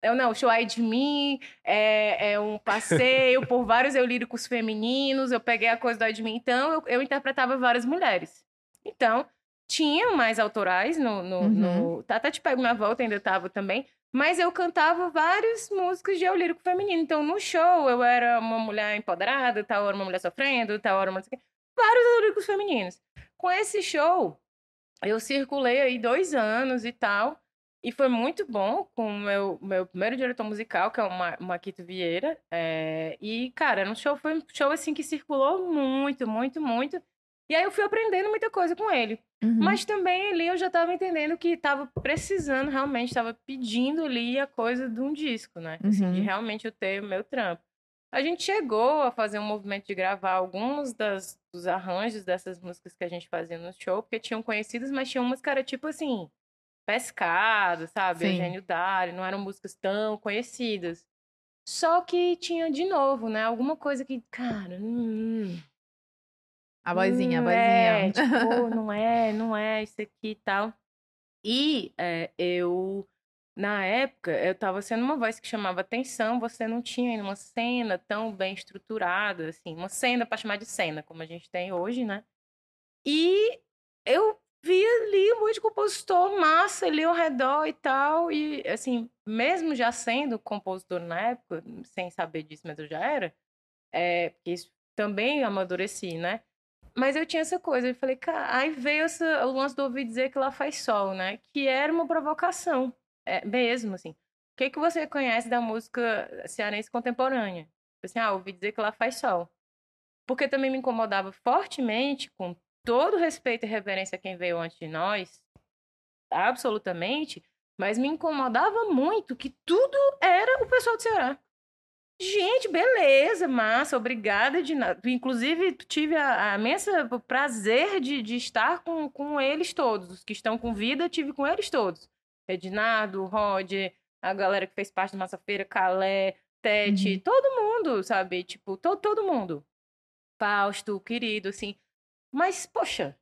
Eu não, o show aí de mim é, é, um passeio por vários eu líricos femininos. Eu peguei a coisa do aí de mim, então eu, eu interpretava várias mulheres. Então, tinha mais autorais no. no, uhum. no... Até te pego minha volta, ainda tava também. Mas eu cantava várias músicas de eu lírico feminino. Então, no show, eu era uma mulher empoderada, tal hora uma mulher sofrendo, tal hora uma... Vários líricos femininos. Com esse show, eu circulei aí dois anos e tal. E foi muito bom com o meu, meu primeiro diretor musical, que é o Maquito Vieira. É... E, cara, um show, foi um show assim que circulou muito, muito, muito. E aí eu fui aprendendo muita coisa com ele. Uhum. Mas também ali eu já estava entendendo que estava precisando, realmente, estava pedindo ali a coisa de um disco, né? Uhum. Assim, de uhum. realmente eu ter o meu trampo. A gente chegou a fazer um movimento de gravar alguns das, dos arranjos dessas músicas que a gente fazia no show, porque tinham conhecidos, mas tinham umas que era tipo assim, Pescado, sabe? Sim. Eugênio Dari, não eram músicas tão conhecidas. Só que tinha de novo, né? Alguma coisa que, cara, hum, A vozinha, a hum, vozinha. É, <laughs> tipo, não é, não é isso aqui e tal. E é, eu, na época, eu tava sendo uma voz que chamava atenção, você não tinha ainda uma cena tão bem estruturada, assim, uma cena pra chamar de cena, como a gente tem hoje, né? E eu vi ali um monte de compositor massa ali ao redor e tal, e assim, mesmo já sendo compositor na época, sem saber disso, mas eu já era, é, porque isso também amadureci, né? Mas eu tinha essa coisa, eu falei, cara, aí veio essa, o lance do ouvir dizer que lá faz sol, né? Que era uma provocação, é, mesmo, assim. O que, que você conhece da música cearense contemporânea? Assim, ah, ouvi dizer que lá faz sol. Porque também me incomodava fortemente, com todo respeito e reverência a quem veio antes de nós, absolutamente, mas me incomodava muito que tudo era o pessoal do Ceará. Gente, beleza, massa, obrigada de nada. Inclusive, tive a, a imensa prazer de, de estar com, com eles todos. Os que estão com vida, tive com eles todos. Ednardo, Roger, a galera que fez parte da Massa Feira, Calé, Tete, Uhum. todo mundo, sabe? Tipo, to, todo mundo. Fausto, querido, assim. Mas, poxa,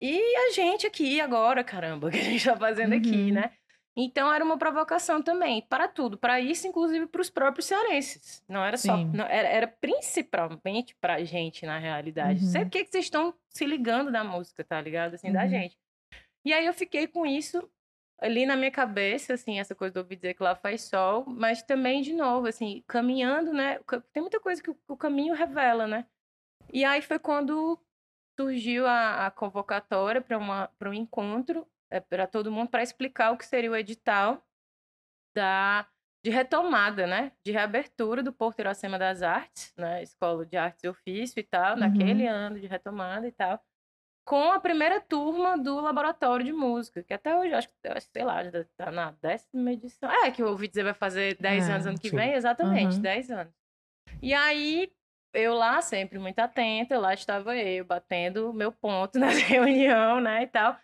e a gente aqui agora, caramba, <laughs> o que a gente tá fazendo aqui, Uhum. né? Então era uma provocação também, para tudo, para isso, inclusive para os próprios cearenses. Não era só, Sim. não, era, era principalmente pra gente, na realidade. Uhum. Sei por que que vocês estão se ligando da música, tá ligado? Assim, da Uhum. gente. E aí eu fiquei com isso ali na minha cabeça, assim, essa coisa de ouvir dizer que lá faz sol, mas também, de novo, assim, caminhando, né? Tem muita coisa que o, o caminho revela, né? E aí foi quando surgiu a, a convocatória para um encontro para todo mundo para explicar o que seria o edital da de retomada, né, de reabertura do Porto Iracema das Artes, né, Escola de Artes e Ofício e tal, Uhum. naquele ano de retomada e tal, com a primeira turma do Laboratório de Música, que até hoje, acho que, acho que, sei lá, já tá na décima edição. É, que eu ouvi dizer vai fazer 10 É, anos ano que sim. vem, exatamente, Uhum. 10 anos. E aí, eu lá, sempre muito atenta, lá estava eu, batendo meu ponto <laughs> na reunião, né, e tal.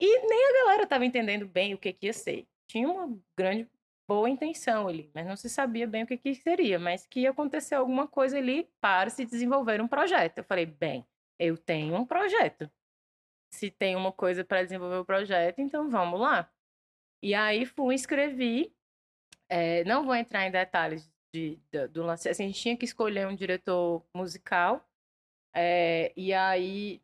E nem a galera estava entendendo bem o que, que ia ser. Tinha uma grande, boa intenção ali, mas não se sabia bem o que, que seria, mas que ia acontecer alguma coisa ali para se desenvolver um projeto. Eu falei, bem, eu tenho um projeto. Se tem uma coisa para desenvolver o projeto, então vamos lá. E aí fui, escrevi. É, não vou entrar em detalhes de, do, do lance. Assim, a gente tinha que escolher um diretor musical. é, e aí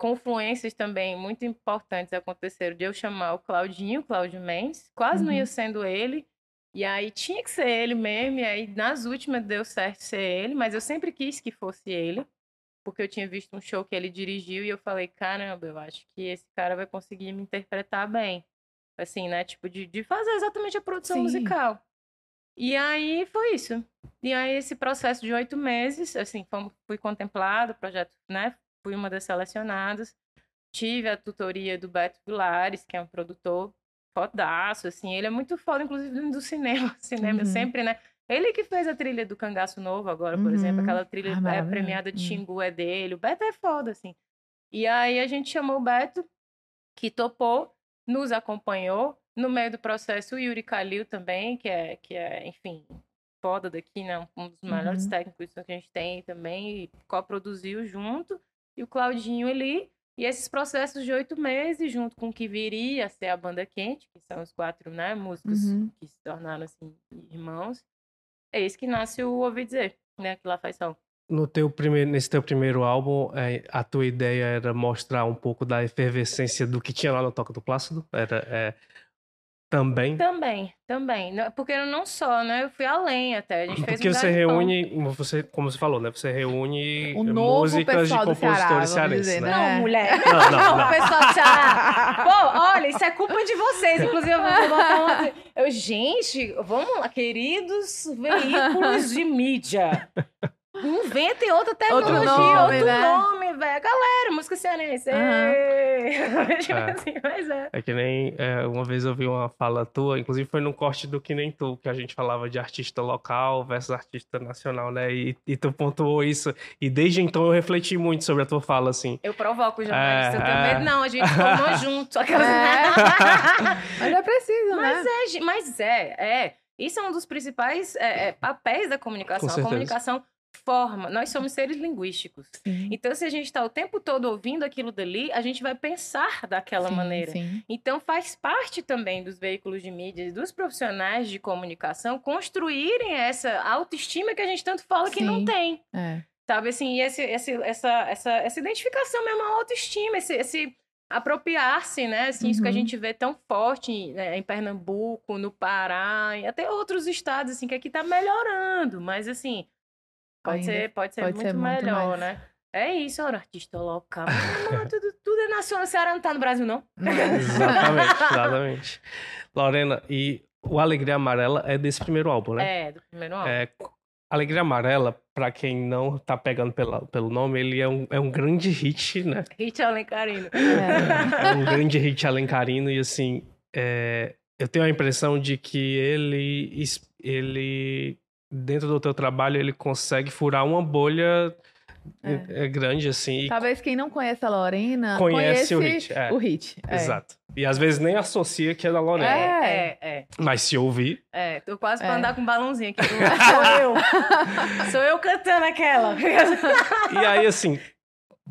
confluências também muito importantes aconteceram de eu chamar o Claudinho, Cláudio Mendes, quase não Uhum. ia sendo ele, e aí tinha que ser ele mesmo, e aí nas últimas deu certo ser ele, mas eu sempre quis que fosse ele, porque eu tinha visto um show que ele dirigiu e eu falei, caramba, eu acho que esse cara vai conseguir me interpretar bem. Assim, né? Tipo, de, de fazer exatamente a produção Sim. musical. E aí foi isso. E aí esse processo de oito meses, assim, fui contemplado, o projeto, né? Fui uma das selecionadas. Tive a tutoria do Beto Vilares, que é um produtor fodaço, assim. Ele é muito foda, inclusive, <laughs> do cinema. Cinema Uhum. sempre, né? Ele que fez a trilha do Cangaço Novo agora, por exemplo. Uhum. Aquela trilha Ah, é, premiada de Uhum. Xingu é dele. O Beto é foda, assim. E aí a gente chamou o Beto, que topou, nos acompanhou. No meio do processo, o Yuri Kalil também, que é, que é enfim, foda daqui, né? Um dos melhores Uhum. técnicos que a gente tem também, e coproduziu junto. E o Claudinho ali. E esses processos de oito meses, junto com o que viria a ser a Banda Quente, que são os quatro né, músicos Uhum. que se tornaram assim, irmãos, é isso que nasce o Ouvir Dizer, né? Que lá faz som. No teu primeiro, nesse teu primeiro álbum, é, a tua ideia era mostrar um pouco da efervescência do que tinha lá no Toca do Plácido? Era é, também? Também, também. Porque não só, né? Eu fui além até. A gente fez Porque um você reúne, você, como você falou, né? Você reúne O novo músicas de compositores cearenses, né? né? Não, mulher. Não, não, <laughs> não. O pessoal do Ceará. Pô, olha, isso é culpa de vocês. <laughs> Inclusive, eu vou botar uma... Eu, gente, vamos lá, queridos veículos de mídia. Inventem outra tecnologia, Outro outro nome, nome, né? velho. Galera, música cearense. Aham. <laughs> tipo É. assim, mas é. É que nem é, uma vez eu vi uma fala tua, inclusive foi num corte do Que Nem Tu, que a gente falava de artista local versus artista nacional, né? E, e tu pontuou isso. E desde então eu refleti muito sobre a tua fala, assim. Eu provoco o jornalista, eu tenho É, é. medo. Não, a gente formou <laughs> junto. Aquelas... <laughs> Mas é preciso, Mas né? é, mas é, é. Isso é um dos principais é, é, papéis da comunicação. Com A comunicação forma. Nós somos seres linguísticos. Sim. Então, se a gente está o tempo todo ouvindo aquilo dali, a gente vai pensar daquela Sim, maneira. Sim. Então, faz parte também dos veículos de mídia e dos profissionais de comunicação construírem essa autoestima que a gente tanto fala que não tem. É. Sabe assim, e esse, esse, essa, essa, essa identificação mesmo, a autoestima, esse, esse apropriar-se, né? Assim, Isso que a Uhum. gente vê tão forte né, em Pernambuco, no Pará, e até outros estados, assim, que aqui tá melhorando, mas assim, pode Ainda ser, pode ser pode muito ser muito melhor, mais. né? É isso, ora, artista local. <laughs> Mano, tudo, tudo é nacional. O Ceará não tá no Brasil, não? Não é? Exatamente, <laughs> exatamente. Lorena, e o Alegria Amarela é desse primeiro álbum, né? É, do primeiro álbum. É, Alegria Amarela, pra quem não tá pegando pela, pelo nome, ele é um, é um grande hit, né? Hit Alencarino. É. É um grande hit alencarino e assim, é, eu tenho a impressão de que ele, ele dentro do teu trabalho, ele consegue furar uma bolha é, grande assim Talvez quem não conhece a Lorena Conhece conhece o hit, é. o hit. É. Exato. E às vezes nem associa que é da Lorena. É. É, é, Mas se ouvir, é. Tô quase pra É. andar com um balãozinho aqui. Sou <laughs> <laughs> eu. Sou eu cantando aquela. E aí, assim,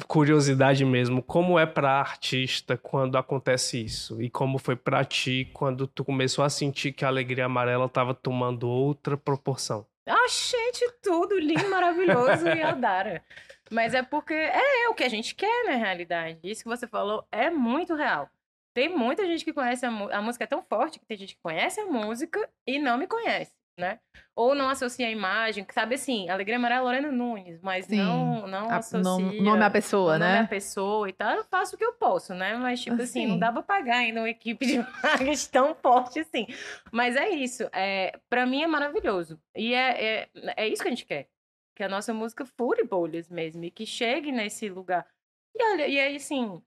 curiosidade mesmo, como é pra artista quando acontece isso? E como foi pra ti quando tu começou a sentir que a alegria amarela tava tomando outra proporção? Ah, gente, tudo lindo, maravilhoso e Aldara. Mas é porque é, o que a gente quer, na realidade. Isso que você falou é muito real. Tem muita gente que conhece a, a música, é tão forte que tem gente que conhece a música e não me conhece, né? Ou não associa a imagem, sabe assim, Alegria Amarela é Lorena Nunes, mas Sim. não, não A- associa. nome, nome à pessoa, nome né? pessoa e tal, eu faço o que eu posso, né? Mas, tipo assim, não Assim. dá pra pagar ainda uma equipe de <laughs> marketing tão forte assim. Mas é isso. É, pra mim é maravilhoso. E é, é, é isso que a gente quer. Que a nossa música fure bolhas mesmo. E que chegue nesse lugar. E olha, e aí, assim,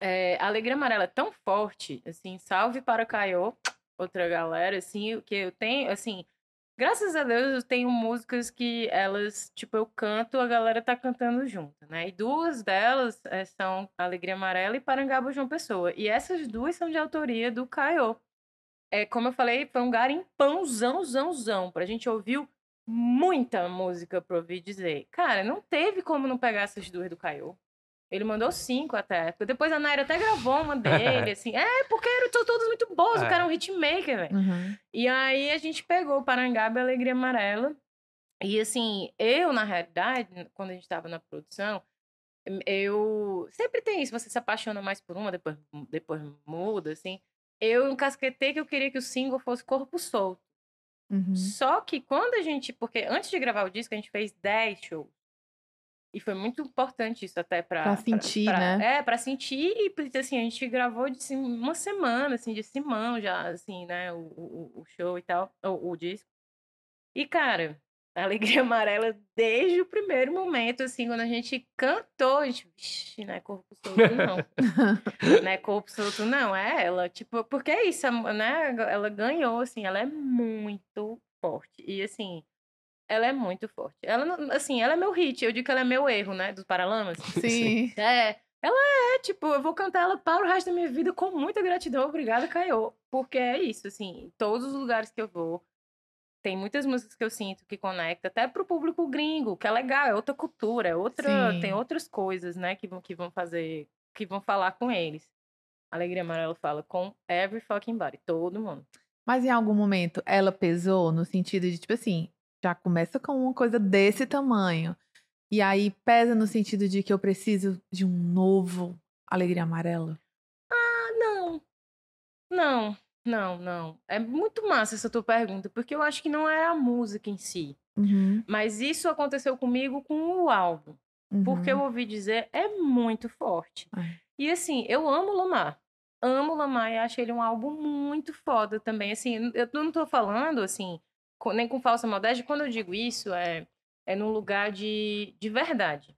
é, a Alegria Amarela é tão forte, assim, salve para Caiô, outra galera, assim, que eu tenho, assim, graças a Deus eu tenho músicas que elas, tipo, eu canto, a galera tá cantando junto, né? E duas delas eh, são Alegria Amarela e Parangaba João Pessoa. E essas duas são de autoria do Caiô. É, como eu falei, foi um garimpãozão, zão, zão. Pra gente ouviu muita música pra ouvir dizer. Cara, não teve como não pegar essas duas do Caiô. Ele mandou cinco até. Depois a Naira até gravou uma dele, <laughs> assim. É, porque eram to- todos muito bons. O É. cara é um hitmaker, velho. Uhum. E aí a gente pegou Parangaba e Alegria Amarela. E assim, eu, na realidade, quando a gente tava na produção, eu. Sempre tem isso, você se apaixona mais por uma, depois, depois muda, assim. Eu encasquetei que eu queria que o single fosse Corpo Solto. Uhum. Só que quando a gente. Porque antes de gravar o disco, a gente fez 10 shows. E foi muito importante isso até pra... Pra sentir, pra- né? É, pra sentir e, assim, a gente gravou de sim- uma semana, assim, de simão já, assim, né, o, o, o show e tal, o, o disco. E, cara, a <laughs> Alegria Amarela, desde o primeiro momento, assim, quando a gente cantou, a gente, vixi, não é corpo solto, <laughs> não. é corpo solto, não, é ela, tipo, porque é isso, né, ela ganhou, assim, ela é muito forte. E, assim, ela é muito forte. Ela, não- assim, ela é meu hit, eu digo que ela é meu erro, né, dos Paralamas. <laughs> Sim. É, ela é, tipo, eu vou cantar ela para o resto da minha vida com muita gratidão. Obrigada, Caio. Porque é isso, assim, em todos os lugares que eu vou, tem muitas músicas que eu sinto que conecta até pro público gringo, que é legal, é outra cultura, é outra, Sim. tem outras coisas, né, que vão, que vão fazer, que vão falar com eles. Alegria Amarela fala com every fucking body, todo mundo. Mas em algum momento ela pesou no sentido de, tipo assim, já começa com uma coisa desse tamanho. E aí pesa no sentido de que eu preciso de um novo Alegria Amarela. Ah, não. Não, não, não. É muito massa essa tua pergunta, porque eu acho que não é a música em si. Uhum, Mas isso aconteceu comigo com o álbum. Porque eu uhum. ouvi dizer, é muito forte. É. E assim, eu amo Lamar. Amo Lamar e acho ele um álbum muito foda também. Assim, eu não tô falando, assim, nem com falsa modéstia. Quando eu digo isso, é, é num lugar de, de verdade.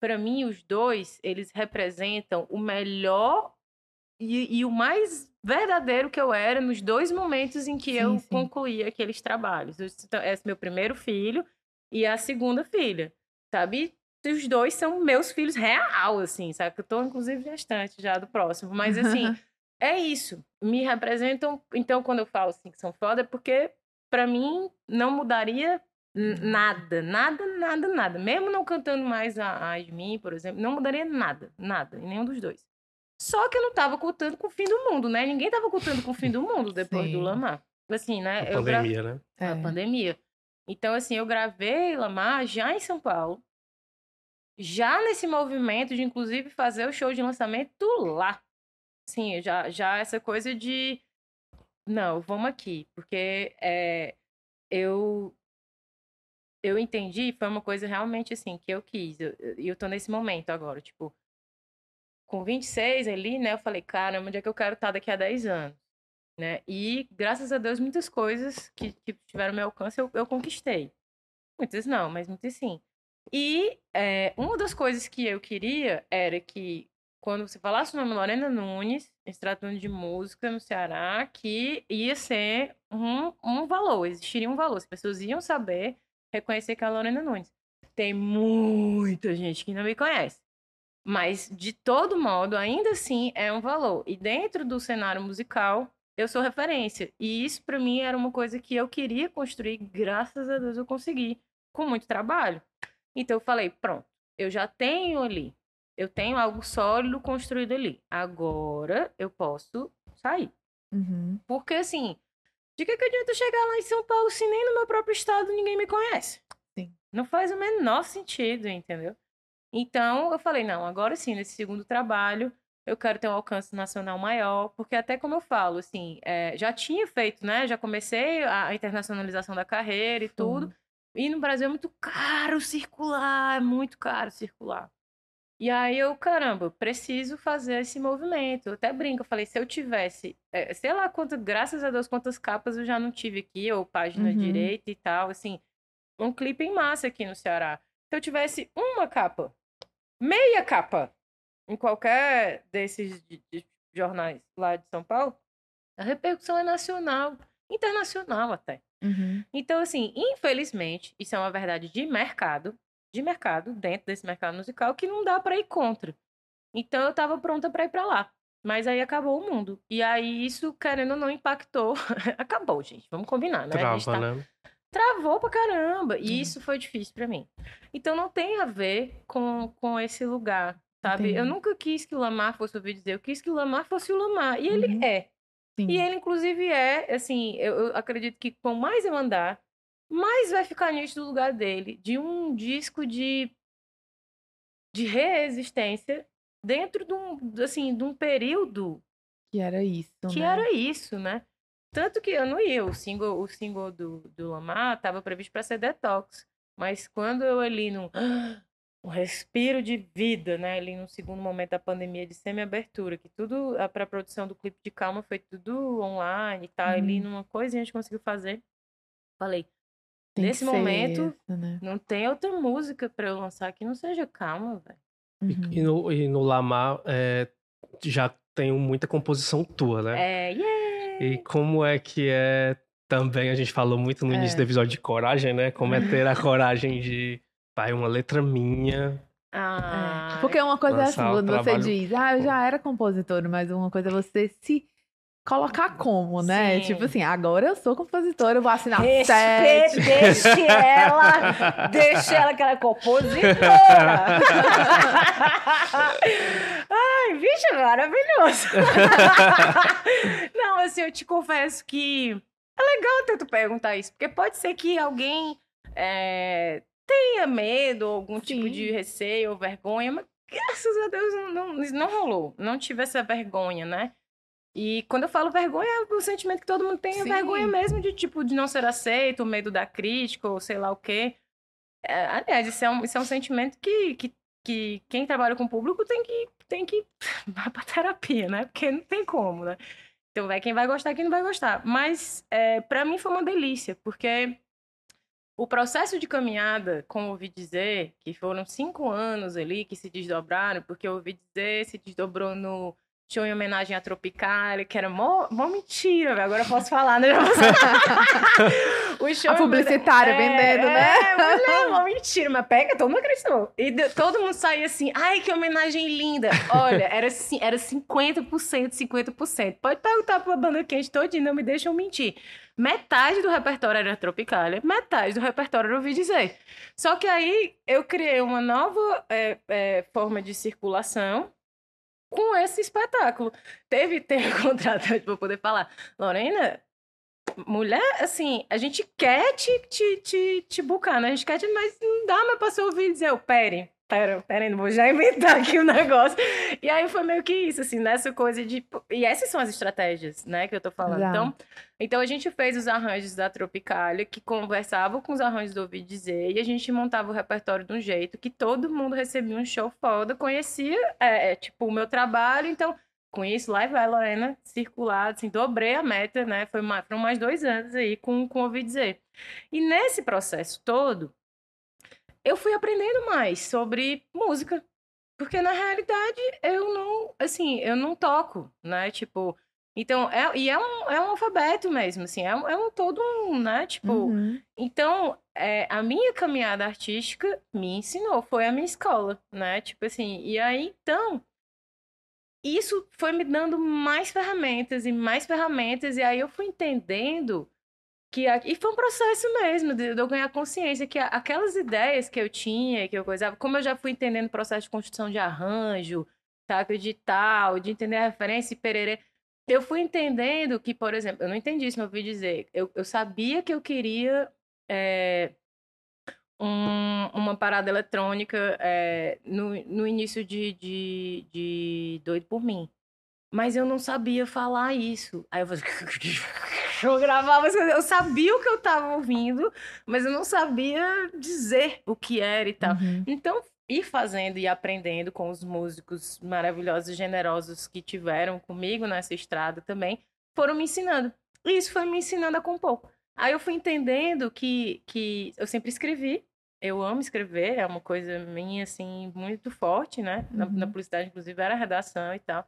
para mim, os dois, eles representam o melhor e, e, o mais verdadeiro que eu era nos dois momentos em que sim, eu sim. concluí aqueles trabalhos. Então, esse é meu primeiro filho e a segunda filha, sabe? Os dois são meus filhos real, assim, sabe? Eu tô, inclusive, gestante já do próximo. Mas, assim, <laughs> é isso. Me representam. Então, quando eu falo assim que são foda, é porque, para mim, não mudaria nada, nada, nada, nada. Mesmo não cantando mais a, a mim, por exemplo, não mudaria nada, nada, em nenhum dos dois. Só que eu não tava contando com o fim do mundo, né? Ninguém tava contando com o fim do mundo depois Sim. do Lamar. Assim, né? A pandemia, gra... né? A é. pandemia. Então, assim, eu gravei Lamar já em São Paulo. Já nesse movimento de, inclusive, fazer o show de lançamento lá. Sim, já, já essa coisa de... Não, vamos aqui. Porque é, eu eu entendi, foi uma coisa realmente assim, que eu quis. E eu, eu tô nesse momento agora, tipo, com 26 ali, né, eu falei, caramba, onde é que eu quero estar daqui a 10 anos? Né? E, graças a Deus, muitas coisas que, que tiveram meu alcance eu, eu conquistei. Muitas não, mas muitas sim. E é, uma das coisas que eu queria era que, quando você falasse o nome Lorena Nunes, se tratando de música no Ceará, que ia ser um, um valor, existiria um valor. As pessoas iam saber reconhecer que é a Lorena Nunes. Tem muita gente que não me conhece. Mas, de todo modo, ainda assim é um valor. E dentro do cenário musical, eu sou referência. E isso, para mim, era uma coisa que eu queria construir. Graças a Deus eu consegui, com muito trabalho. Então, eu falei: pronto, eu já tenho ali. Eu tenho algo sólido construído ali. Agora eu posso sair. Uhum. Porque, assim, de que, que adianta chegar lá em São Paulo se nem no meu próprio estado ninguém me conhece? Sim. Não faz o menor sentido, entendeu? Então, eu falei, não, agora sim, nesse segundo trabalho, eu quero ter um alcance nacional maior, porque até como eu falo, assim, é, já tinha feito, né? Já comecei a internacionalização da carreira e tudo. Uhum. E no Brasil é muito caro circular, é muito caro circular. E aí eu, caramba, preciso fazer esse movimento. Eu até brinco, eu falei, se eu tivesse, é, sei lá quanto, graças a Deus, quantas capas eu já não tive aqui, ou página uhum. direita e tal, assim, um clipe em massa aqui no Ceará. Se eu tivesse uma capa meia capa em qualquer desses de, de jornais lá de São Paulo, a repercussão é nacional, internacional até. Uhum. Então, assim, infelizmente, isso é uma verdade de mercado, de mercado, dentro desse mercado musical, que não dá para ir contra. Então, eu tava pronta para ir para lá. Mas aí acabou o mundo. E aí, isso, querendo ou não, impactou. <laughs> acabou, gente. Vamos combinar, né? Trava, tá... né? travou pra caramba. E isso foi difícil para mim. Então não tem a ver com, com esse lugar, sabe? Entendi. Eu nunca quis que o Lamar fosse ouvir dizer, eu quis que o Lamar fosse o Lamar. E ele uhum. é. Sim. E ele, inclusive, é, assim, eu, eu acredito que com mais eu andar, mais vai ficar nítido o lugar dele, de um disco de, de reexistência dentro de um, assim, de um período que era isso, que né? era isso, né? Tanto que eu não ia, o single, o single do, do Lamar estava previsto para ser Detox. Mas quando eu ali num um respiro de vida, né, ali no segundo momento da pandemia de semi-abertura, que tudo, a pré-produção do clipe de Calma foi tudo online, tá uhum. ali numa coisa e a gente conseguiu fazer. Falei, tem nesse momento, isso, né? não tem outra música para eu lançar que não seja Calma, velho. Uhum. E, no, e no Lamar é, já tem muita composição tua, né? É, yeah! E como é que é também, a gente falou muito no início é. do episódio de coragem, né? Como é ter a <laughs> coragem de, vai, uma letra minha. Ah, é. Porque uma coisa é assim, quando você diz, ah, eu já era compositor, mas uma coisa é você se colocar como, né? Sim. Tipo assim, agora eu sou compositora, eu vou assinar Respeite, sete. Deixe ela, <laughs> deixe ela que ela é compositora. <laughs> Ai, bicho, maravilhoso. <laughs> Não, assim, eu te confesso que é legal até tu perguntar isso, porque pode ser que alguém é, tenha medo, algum Sim. tipo de receio ou vergonha, mas graças a Deus não, não, não rolou. Não tive essa vergonha, né? E quando eu falo vergonha, é o sentimento que todo mundo tem é vergonha mesmo de, tipo, de não ser aceito, o medo da crítica, ou sei lá o quê. É, aliás, isso é, um, isso é um sentimento que, que, que quem trabalha com o público tem que, tem que <laughs> vá pra terapia, né? Porque não tem como, né? Então vai quem vai gostar, quem não vai gostar. Mas é, para mim foi uma delícia, porque o processo de caminhada, como ouvi dizer, que foram cinco anos ali que se desdobraram, porque ouvi dizer, se desdobrou no show em homenagem à Tropicália, que era mó, mó mentira, velho. Agora eu posso falar, né? <laughs> o show a publicitária é, vendendo, né? É, mas é mó mentira, mas pega, todo mundo acreditou. E de, todo mundo saía assim, ai, que homenagem linda. Olha, era, era 50%, 50%. Pode perguntar pra banda quente todinha, não me deixam mentir. Metade do repertório era Tropicália, metade do repertório era Ouvi Dizer. Só que aí eu criei uma nova é, é, forma de circulação, com esse espetáculo. Teve, <laughs> teve contrato para poder falar. Lorena, mulher, assim, a gente quer te, te, te, te bucar, né? A gente quer te, mas não dá mais pra você ouvir dizer, oh, pere, pera, pera, não vou já inventar aqui o um negócio. E aí foi meio que isso, assim, nessa coisa de. E essas são as estratégias, né, que eu tô falando. Então, então a gente fez os arranjos da Tropicália, que conversavam com os arranjos do Ouvi Dizer, e a gente montava o repertório de um jeito que todo mundo recebia um show foda, conhecia, é, é tipo, o meu trabalho, então. Com isso, lá vai, Lorena, circular, assim, dobrei a meta, né? Foi mais, foram mais dois anos aí com, com Ouvi Dizer. E nesse processo todo, eu fui aprendendo mais sobre música. Porque na realidade eu não, assim, eu não toco, né? Tipo, então, é, e é um, é um alfabeto mesmo, assim, é um, é um todo um, né? Tipo, uhum. então, é, a minha caminhada artística me ensinou, foi a minha escola, né? Tipo assim, e aí, então, isso foi me dando mais ferramentas e mais ferramentas, e aí eu fui entendendo que e foi um processo mesmo de, de, eu ganhar consciência que aquelas ideias que eu tinha, que eu coisava, como eu já fui entendendo o processo de construção de arranjo, sabe, de tal, de entender a referência e pererê, eu fui entendendo que, por exemplo, eu não entendi isso, mas eu ouvi dizer, eu, eu sabia que eu queria é, um, uma parada eletrônica é, no, no início de, de, de Doido por Mim, mas eu não sabia falar isso. Aí eu falei, <laughs> eu gravava eu sabia o que eu tava ouvindo, mas eu não sabia dizer o que era e tal. Uhum. Então, ir fazendo e aprendendo com os músicos maravilhosos e generosos que tiveram comigo nessa estrada também, foram me ensinando. E isso foi me ensinando a compor. Aí eu fui entendendo que, que eu sempre escrevi, eu amo escrever, é uma coisa minha, assim, muito forte, né? Uhum. Na, na uhum. publicidade, inclusive, era redação e tal.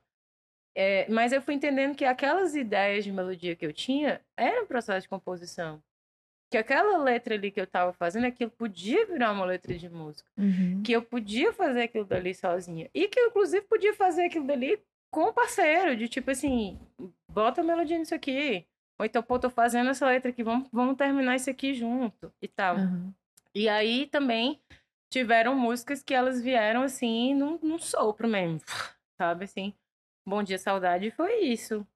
É, mas eu fui entendendo que aquelas ideias de melodia que eu tinha era um processo de composição. Que aquela letra ali que eu estava fazendo, aquilo podia virar uma letra de música. Uhum. Que eu podia fazer aquilo dali sozinha. E que eu, inclusive, podia fazer aquilo dali com o parceiro, de tipo assim, bota a melodia nisso aqui. Ou então, pô, tô fazendo essa letra aqui, vamos, vamos terminar isso aqui junto e tal. Uhum. E aí também tiveram músicas que elas vieram assim, num, num sopro mesmo, sabe assim? Bom Dia Saudade foi isso.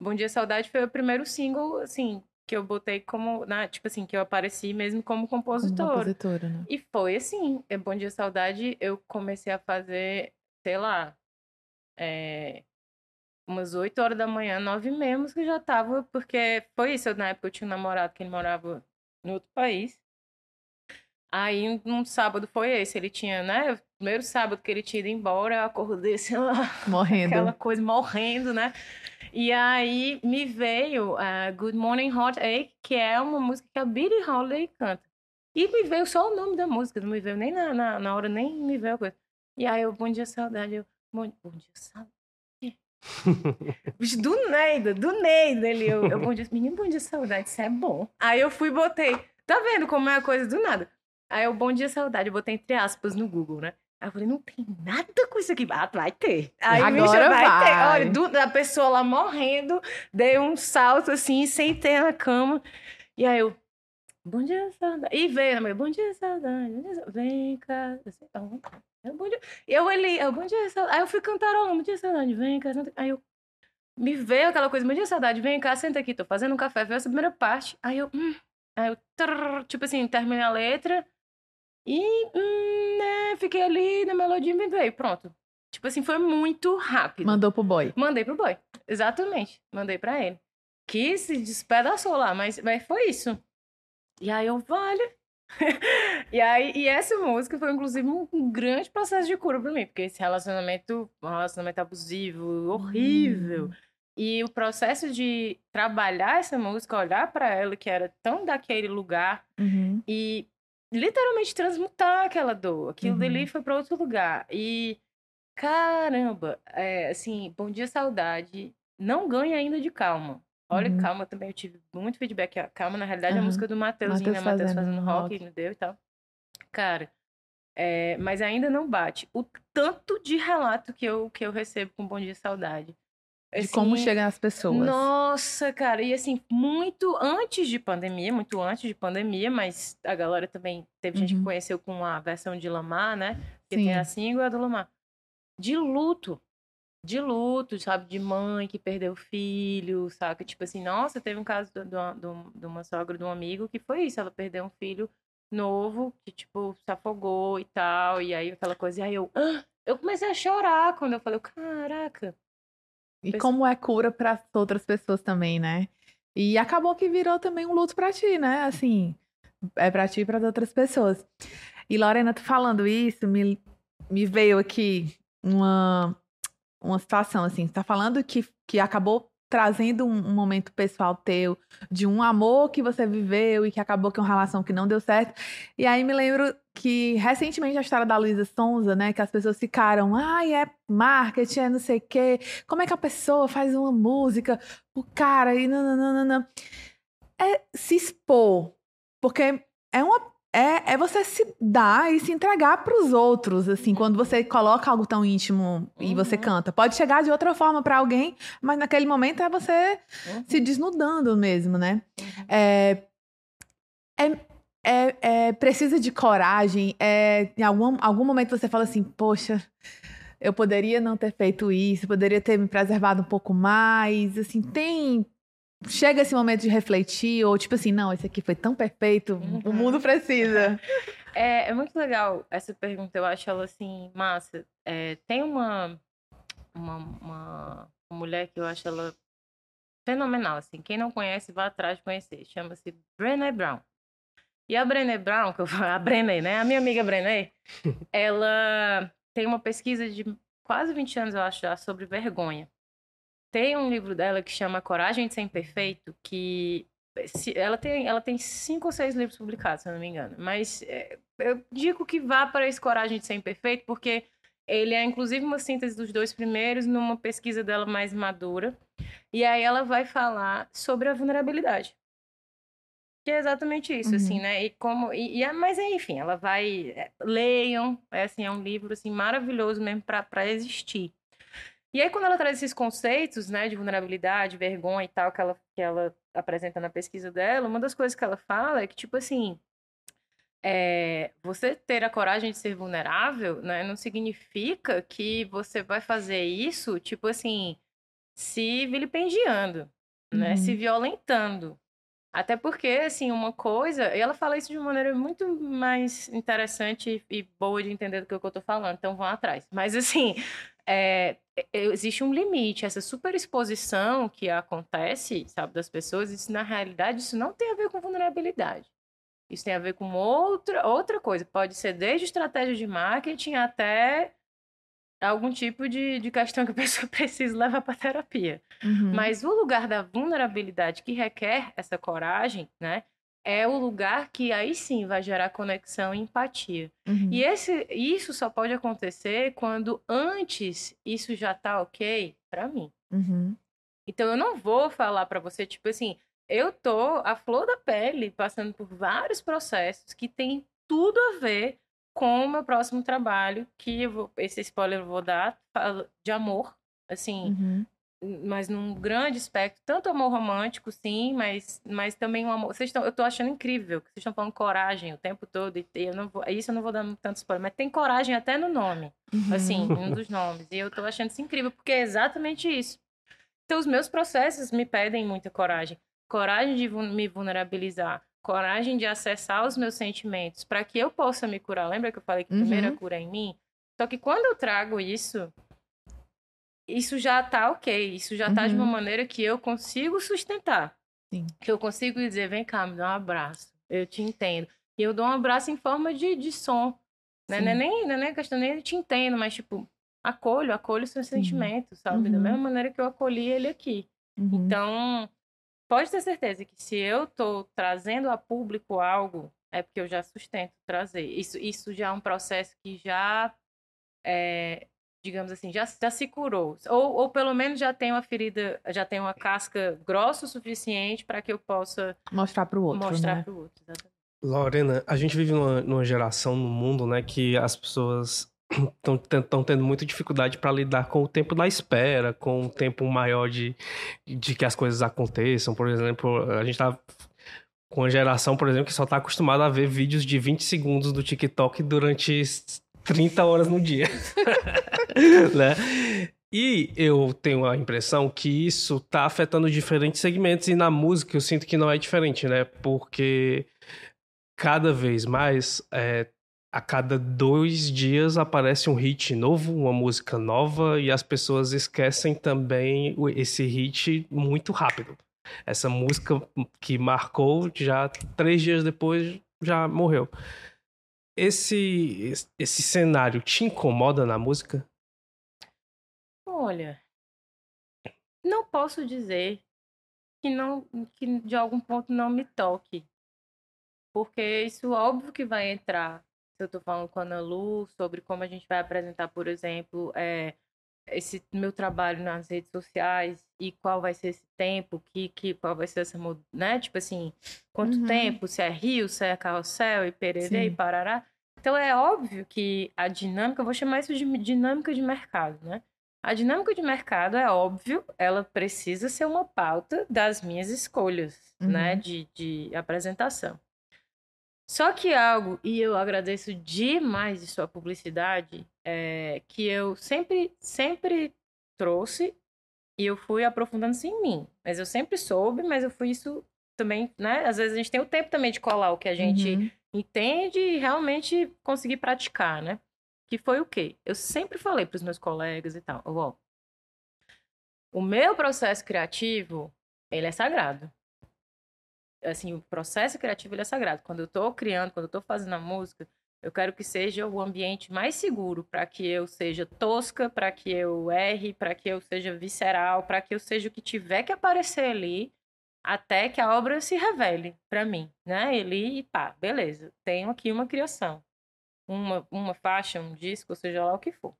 Bom Dia Saudade foi o primeiro single, assim, que eu botei como, né, tipo assim, que eu apareci mesmo como compositora. Como compositora, né? E foi assim, é Bom Dia Saudade, eu comecei a fazer, sei lá, é, umas 8 horas da manhã, 9 mesmo que já tava, porque foi isso, na época eu tinha um namorado que ele morava em outro país. Aí um sábado foi esse, ele tinha, né? O primeiro sábado que ele tinha ido embora, eu acordei assim lá. <laughs> Morrendo. Aquela coisa morrendo, né? E aí me veio uh, Good Morning Hot Ache, que é uma música que a Billie Holiday canta. E me veio só o nome da música, não me veio nem na, na, na hora, nem me veio a coisa. E aí eu, bom dia, saudade. Eu, bom, bom dia, saudade. <laughs> do Neida, do Neida ali. Eu, eu, bom dia, menino, bom dia, saudade, isso é bom. Aí eu fui e botei. Tá vendo como é a coisa do nada? Aí eu, bom dia, saudade, eu botei entre aspas no Google, né? Aí eu falei, não tem nada com isso aqui. Ah, vai ter. Aí, Agora bicha, vai, vai, ter. Olha, do, a pessoa lá morrendo, dei um salto assim, sentei na cama. E aí eu, bom dia, saudade. E veio, meu, bom dia, saudade. Bom dia, vem cá. Eu é bom dia. E eu olhei, bom dia, saudade. Aí eu fui cantarolando, bom dia, saudade, vem cá. Aí eu, me veio aquela coisa, bom dia, saudade, vem cá, senta aqui, tô fazendo um café, veio essa primeira parte. Aí eu, hum. Aí eu, trrr, tipo assim, terminei a letra. E, hum, né, fiquei ali na melodia e me veio, pronto. Tipo assim, foi muito rápido. Mandou pro boy. Mandei pro boy, exatamente. Mandei pra ele. Que se despedaçou lá, mas, mas foi isso. E aí eu, vale. <laughs> e aí, e essa música foi inclusive um grande processo de cura pra mim, porque esse relacionamento, um relacionamento abusivo, horrível. Hum. E o processo de trabalhar essa música, olhar para ela, que era tão daquele lugar, Uhum. e literalmente transmutar aquela dor. Aquilo Uhum. dali foi para outro lugar. E caramba, é, assim, Bom Dia Saudade não ganha ainda de Calma. Olha, Uhum. Calma também eu tive muito feedback. Calma, na realidade, é a música do Mateuzinho, né? Matheus fazendo rock, rock. me deu e tal. Cara, é, mas ainda não bate. O tanto de relato que eu, que eu recebo com Bom Dia Saudade. De como Assim, chegam as pessoas. nossa, cara, e assim, muito antes de pandemia, muito antes de pandemia, mas a galera também teve gente Uhum. que conheceu com a versão de Lamar, né? Que tem a single e a do Lamar. De luto. De luto, sabe? De mãe que perdeu o filho, sabe? Tipo assim, nossa, teve um caso de, de- de uma sogra de um amigo que foi isso, ela perdeu um filho novo, que, tipo, se afogou e tal, e aí aquela coisa, e aí eu, "Ah!" eu comecei a chorar quando eu falei, caraca, E Pois- como é cura para outras pessoas também, né? E acabou que virou também um luto pra ti, né? Assim, é pra ti e para outras pessoas. E Lorena, tu falando isso, me, me veio aqui uma, uma situação, assim, você tá falando que, que acabou trazendo um, um momento pessoal teu, de um amor que você viveu e que acabou que uma relação que não deu certo. E aí me lembro que recentemente a história da Luísa Sonza, né, que as pessoas ficaram, ai, é marketing, é não sei o quê, como é que a pessoa faz uma música, o cara, e nananana. É se expor, porque é uma é, é você se dar e se entregar para os outros, assim, quando você coloca algo tão íntimo e você Uhum. canta. Pode chegar de outra forma para alguém, mas naquele momento é você Uhum, se desnudando mesmo, né? uhum. É, é, é, é- precisa de coragem. É, em algum, algum momento você fala assim, poxa, eu poderia não ter feito isso, poderia ter me preservado um pouco mais. Assim, tem. Chega esse momento de refletir, ou tipo assim, não, esse aqui foi tão perfeito, o Uhum. mundo precisa. É, é muito legal essa pergunta, eu acho ela assim, massa. É, tem uma, uma, uma mulher que eu acho ela fenomenal, assim. Quem não conhece, vá atrás de conhecer. Chama-se Brené Brown. E a Brené Brown, que eu falo, <laughs> a Brené, né? A minha amiga Brené, <laughs> ela tem uma pesquisa de quase 20 anos, eu acho, já, sobre vergonha. Tem um livro dela que chama Coragem de Ser Imperfeito, que ela tem, ela tem cinco ou seis livros publicados, se eu não me engano. Mas é, eu digo que vá para esse Coragem de Ser Imperfeito, porque ele é inclusive uma síntese dos dois primeiros numa pesquisa dela mais madura. E aí ela vai falar sobre a vulnerabilidade. Que é exatamente isso, Uhum. assim, né? E como. E, e é- mas enfim, ela vai. é, leiam, é, assim, é um livro assim, maravilhoso mesmo para existir. E aí, quando ela traz esses conceitos, né, de vulnerabilidade, vergonha e tal, que ela, que ela apresenta na pesquisa dela, uma das coisas que ela fala é que, tipo assim, é, você ter a coragem de ser vulnerável, né, não significa que você vai fazer isso, tipo assim, se vilipendiando, né, Uhum. se violentando. Até porque, assim, uma coisa, e ela fala isso de uma maneira muito mais interessante e boa de entender do que eu tô falando, então vão atrás. Mas, assim, é, existe um limite, essa superexposição que acontece, sabe, das pessoas, isso na realidade, isso não tem a ver com vulnerabilidade. Isso tem a ver com outra, outra coisa. Pode ser desde estratégia de marketing até algum tipo de, de questão que a <laughs> pessoa precisa levar para terapia. Uhum. Mas o lugar da vulnerabilidade que requer essa coragem, né? É o lugar que aí sim vai gerar conexão e empatia. Uhum. E esse, isso só pode acontecer quando antes isso já tá ok para mim. Uhum. Então eu não vou falar para você, tipo assim, eu tô a flor da pele passando por vários processos que tem tudo a ver com o meu próximo trabalho, que vou, esse spoiler eu vou dar, de amor, assim, Uhum. Mas num grande espectro, tanto amor romântico, sim, mas, mas também um amor. Vocês estão, eu tô achando incrível que vocês estão falando coragem o tempo todo, e eu não vou, isso eu não vou dar tanto spoiler, mas tem coragem até no nome, Uhum. assim, um dos nomes. E eu tô achando isso incrível, porque é exatamente isso. Então, os meus processos me pedem muita coragem. Coragem de me vulnerabilizar, coragem de acessar os meus sentimentos, para que eu possa me curar. Lembra que eu falei que Uhum. primeiro a cura é em mim? Só que quando eu trago isso, isso já tá ok. Isso já tá de uma Uhum. maneira que eu consigo sustentar. Sim. Que eu consigo dizer, vem cá, me dá um abraço. Eu te entendo. E eu dou um abraço em forma de, de som. Né? Sim. Não, é nem, não é nem questão nem de te entendo, mas tipo, acolho, acolho seus uhum. sentimentos, sabe? Uhum. Da mesma maneira que eu acolhi ele aqui. Uhum. Então, pode ter certeza que se eu tô trazendo a público algo, é porque eu já sustento trazer. Isso, isso já é um processo que já é, digamos assim, já, já se curou. Ou, ou pelo menos já tem uma ferida, já tem uma casca grossa o suficiente para que eu possa mostrar para o outro. Mostrar né? para o outro, exatamente. Lorena, a gente vive numa, numa geração no mundo, né, que as pessoas <clears throat> estão tendo muita dificuldade para lidar com o tempo da espera, com o tempo maior de, de que as coisas aconteçam. Por exemplo, a gente está com uma geração, por exemplo, que só está acostumada a ver vídeos de 20 segundos do TikTok durante 30 horas no dia. <laughs> <laughs> né? E eu tenho a impressão que isso está afetando diferentes segmentos, e na música eu sinto que não é diferente, né? Porque cada vez mais, é, a cada dois dias aparece um hit novo, uma música nova, e as pessoas esquecem também esse hit muito rápido. Essa música que marcou já três dias depois já morreu. Esse, esse cenário te incomoda na música? Olha, não posso dizer que não que de algum ponto não me toque. Porque isso óbvio que vai entrar. Se eu estou falando com a Ana Lu sobre como a gente vai apresentar, por exemplo, é, esse meu trabalho nas redes sociais e qual vai ser esse tempo, que, que qual vai ser essa, né? Tipo assim, quanto uhum. tempo, se é rio, se é carrossel e pererê e parará. Então é óbvio que a dinâmica, eu vou chamar isso de dinâmica de mercado, né? A dinâmica de mercado é óbvio, ela precisa ser uma pauta das minhas escolhas, né, uhum. né, de, de apresentação. Só que algo, e eu agradeço demais de sua publicidade, é, que eu sempre, sempre trouxe e eu fui aprofundando isso em mim. Mas eu sempre soube, mas eu fui isso também, né? Às vezes a gente tem o tempo também de colar o que a gente uhum. entende e realmente conseguir praticar, né? Que foi o quê? Eu sempre falei para os meus colegas e tal, ó, o meu processo criativo, ele é sagrado assim, o processo criativo ele é sagrado. Quando eu estou criando, quando eu estou fazendo a música, eu quero que seja o ambiente mais seguro para que eu seja tosca, para que eu erre, para que eu seja visceral, para que eu seja o que tiver que aparecer ali, até que a obra se revele para mim, né? Ele, pá, beleza, tenho aqui uma criação, uma, uma faixa, um disco, seja lá o que for.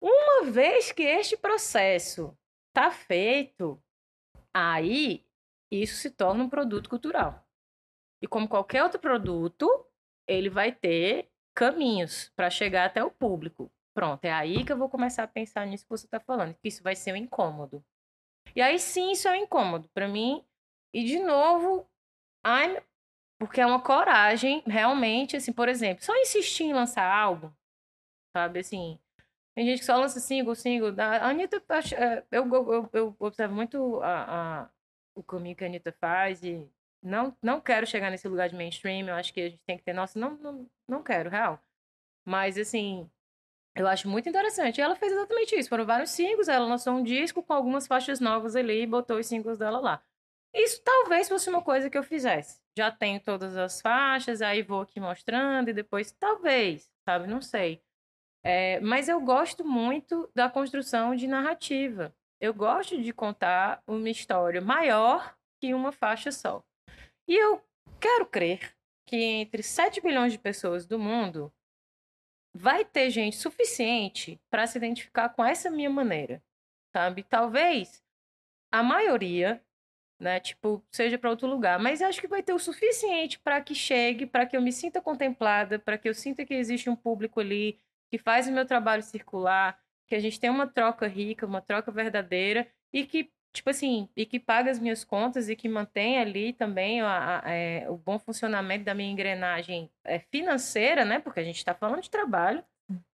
Uma vez que este processo tá feito, aí isso se torna um produto cultural. E como qualquer outro produto, ele vai ter caminhos para chegar até o público. Pronto, é aí que eu vou começar a pensar nisso que você está falando, que isso vai ser um incômodo. E aí sim, isso é um incômodo para mim. E de novo, I'm... porque é uma coragem, realmente, assim, por exemplo, só insistir em lançar algo, sabe, assim, tem gente que só lança single, single. A Anitta, é, eu, eu, eu observo muito a, a, o caminho que a Anitta faz e não, não quero chegar nesse lugar de mainstream, eu acho que a gente tem que ter, nossa, não, não, não quero, real. Mas, assim, eu acho muito interessante. E ela fez exatamente isso. Foram vários singles, ela lançou um disco com algumas faixas novas ali e botou os singles dela lá. Isso talvez fosse uma coisa que eu fizesse. Já tenho todas as faixas, aí vou aqui mostrando e depois, talvez, sabe? Não sei. É, mas eu gosto muito da construção de narrativa. Eu gosto de contar uma história maior que uma faixa só. E eu quero crer que entre 7 bilhões de pessoas do mundo vai ter gente suficiente para se identificar com essa minha maneira, sabe? Talvez a maioria, né, tipo, seja para outro lugar, mas acho que vai ter o suficiente para que chegue, para que eu me sinta contemplada, para que eu sinta que existe um público ali que faz o meu trabalho circular, que a gente tem uma troca rica, uma troca verdadeira e que, tipo assim, e que paga as minhas contas e que mantém ali também a, a, é, o bom funcionamento da minha engrenagem é, financeira, né? Porque a gente está falando de trabalho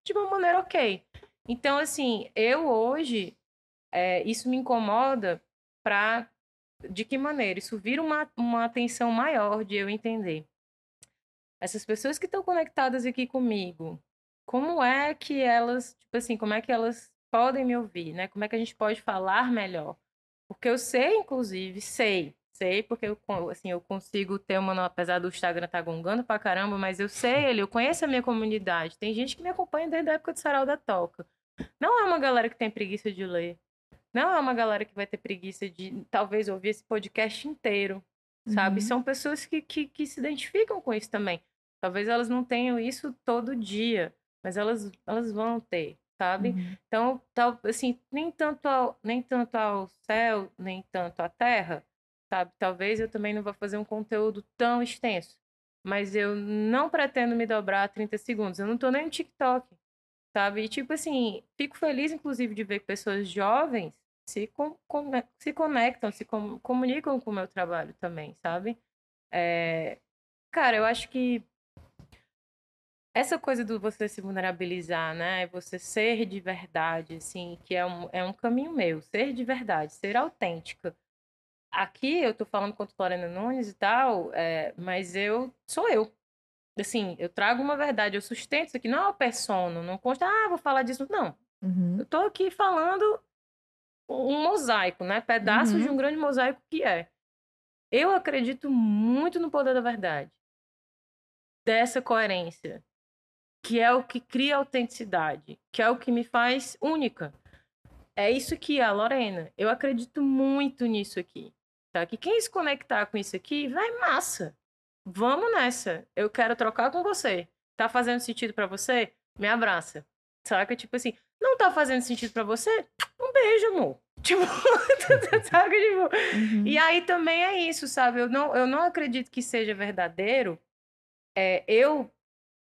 de uma maneira ok. Então, assim, eu hoje, é, isso me incomoda para de que maneira? Isso vira uma, uma atenção maior de eu entender. Essas pessoas que estão conectadas aqui comigo, como é que elas, tipo assim, como é que elas podem me ouvir, né? Como é que a gente pode falar melhor? Porque eu sei, inclusive, sei, sei, porque eu, assim, eu consigo ter uma, apesar do Instagram estar tá gongando pra caramba, mas eu sei ele, eu conheço a minha comunidade. Tem gente que me acompanha desde a época do Sarau da Toca. Não é uma galera que tem preguiça de ler. Não é uma galera que vai ter preguiça de talvez ouvir esse podcast inteiro, sabe? Uhum. São pessoas que, que, que se identificam com isso também. Talvez elas não tenham isso todo dia, mas elas, elas vão ter, sabe? Uhum. Então, tal, assim, nem tanto, ao, nem tanto ao céu, nem tanto à terra, sabe? Talvez eu também não vá fazer um conteúdo tão extenso, mas eu não pretendo me dobrar a 30 segundos. Eu não tô nem no TikTok, sabe? E, tipo assim, fico feliz, inclusive, de ver pessoas jovens se, com, com, se conectam, se com, comunicam com o meu trabalho também, sabe? É, cara, eu acho que essa coisa do você se vulnerabilizar, né? Você ser de verdade, assim, que é um, é um caminho meu. Ser de verdade, ser autêntica. Aqui eu tô falando contra Lorena Nunes e tal, é, mas eu sou eu. Assim, eu trago uma verdade, eu sustento isso aqui. Não é uma persona, não consta, ah, vou falar disso. Não. Uhum. Eu tô aqui falando um mosaico, né? Pedaços Uhum. de um grande mosaico que é. Eu acredito muito no poder da verdade. Dessa coerência. Que é o que cria autenticidade. Que é o que me faz única. É isso que é a Lorena. Eu acredito muito nisso aqui. Tá? Que quem se conectar com isso aqui, vai massa. Vamos nessa. Eu quero trocar com você. Tá fazendo sentido pra você? Me abraça. Saca? Tipo assim, não tá fazendo sentido pra você? Um beijo, amor. <laughs> Tipo, <laughs> saca? Tipo, Uhum. e aí também é isso, sabe? Eu não, eu não acredito que seja verdadeiro é, eu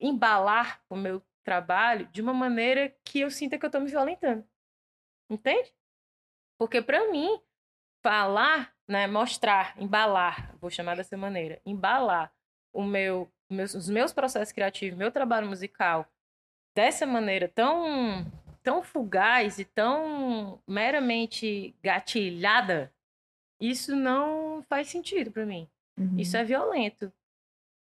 embalar o meu trabalho de uma maneira que eu sinta que eu tô me violentando. Entende? Porque pra mim, falar, né, mostrar, embalar, vou chamar dessa maneira, embalar o meu, meus, os meus processos criativos, meu trabalho musical dessa maneira tão tão fugaz e tão meramente gatilhada, isso não faz sentido pra mim. Uhum. Isso é violento.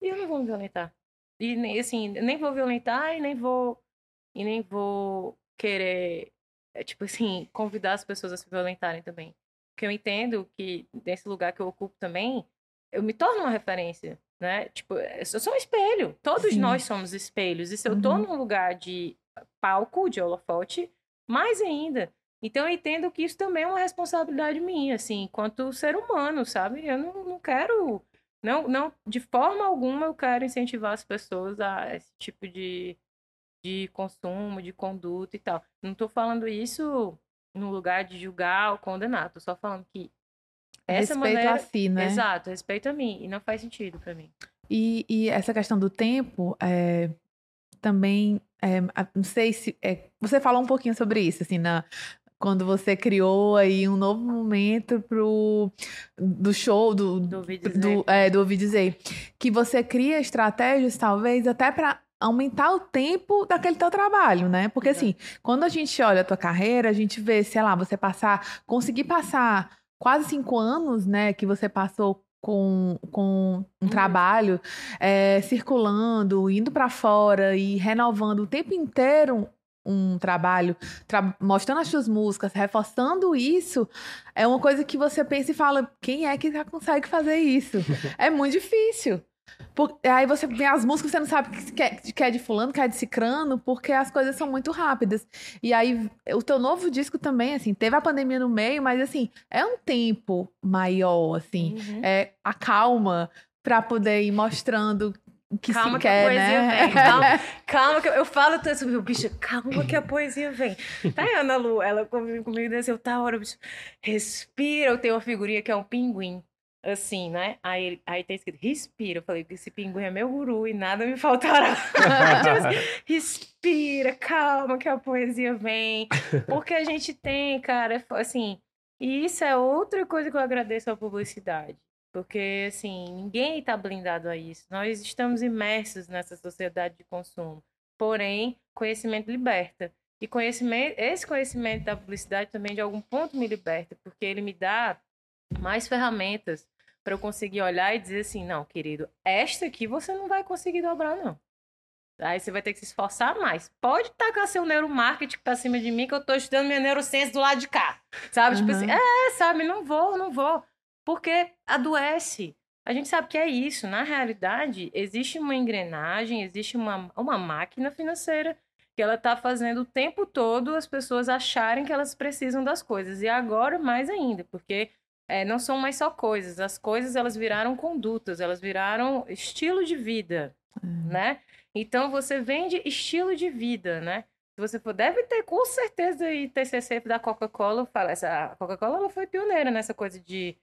E eu não vou me violentar. E assim, nem vou violentar e nem vou e nem vou querer é, tipo assim, convidar as pessoas a se violentarem também. Porque eu entendo que nesse lugar que eu ocupo também, eu me torno uma referência, né? Tipo, eu sou um espelho. Todos Sim. nós somos espelhos. E se eu tô Uhum. num lugar de palco, de holofote, mais ainda. Então eu entendo que isso também é uma responsabilidade minha, assim, enquanto ser humano, sabe? Eu não, não quero, não, não, de forma alguma eu quero incentivar as pessoas a esse tipo de, de consumo, de conduta e tal. Não tô falando isso no lugar de julgar ou condenar, tô só falando que essa Respeito maneira... a si, né? Exato, respeito a mim, e não faz sentido pra mim. E, e essa questão do tempo, é, também, é, não sei se. é, você falou um pouquinho sobre isso, assim, na, quando você criou aí um novo momento pro, do show, do, Do ouvi dizer. do, é, do dizer, que você cria estratégias, talvez, até para aumentar o tempo daquele teu trabalho, né? Porque, assim, quando a gente olha a tua carreira, a gente vê, sei lá, você passar, conseguir passar quase cinco anos, né, que você passou com, com um Uhum. trabalho é, circulando, indo para fora e renovando o tempo inteiro um trabalho, tra- mostrando as suas músicas, reforçando isso, é uma coisa que você pensa e fala, quem é que já consegue fazer isso? <laughs> é muito difícil. Por- aí você vê as músicas, você não sabe que é, que é de fulano, que é de cicrano, porque as coisas são muito rápidas. E aí, o teu novo disco também, assim, teve a pandemia no meio, mas assim, é um tempo maior, assim, Uhum. é a calma pra poder ir mostrando que Calma se que a quer, poesia né? vem, calma. <laughs> Calma, que eu, eu falo tanto sobre o bicho, calma que a poesia vem. Tá aí a Ana Lu, ela comigo, comigo desceu, tá hora, bicho, respira. Eu tenho uma figurinha que é um pinguim, assim, né? Aí, aí tem escrito, respira. Eu falei, esse pinguim é meu guru e nada me faltará. <laughs> Tipo assim, respira, calma que a poesia vem. Porque a gente tem, cara, é assim, e isso é outra coisa que eu agradeço à publicidade. Porque, assim, ninguém está blindado a isso. Nós estamos imersos nessa sociedade de consumo. Porém, conhecimento liberta. E conhecimento, esse conhecimento da publicidade também, de algum ponto, me liberta, porque ele me dá mais ferramentas para eu conseguir olhar e dizer assim: não, querido, esta aqui você não vai conseguir dobrar, não. Aí você vai ter que se esforçar mais. Pode tacar seu neuromarketing pra cima de mim, que eu tô estudando minha neurociência do lado de cá. Sabe? Tipo Uhum. assim, é, sabe? Não vou, não vou. Porque adoece. A gente sabe que é isso. Na realidade, existe uma engrenagem, existe uma, uma máquina financeira que ela tá fazendo o tempo todo as pessoas acharem que elas precisam das coisas. E agora mais ainda, porque é, não são mais só coisas. As coisas elas viraram condutas, elas viraram estilo de vida, uhum. né? Então você vende estilo de vida, né? Se você for, deve ter com certeza aí TCC da Coca-Cola, fala essa a Coca-Cola ela foi pioneira nessa coisa de,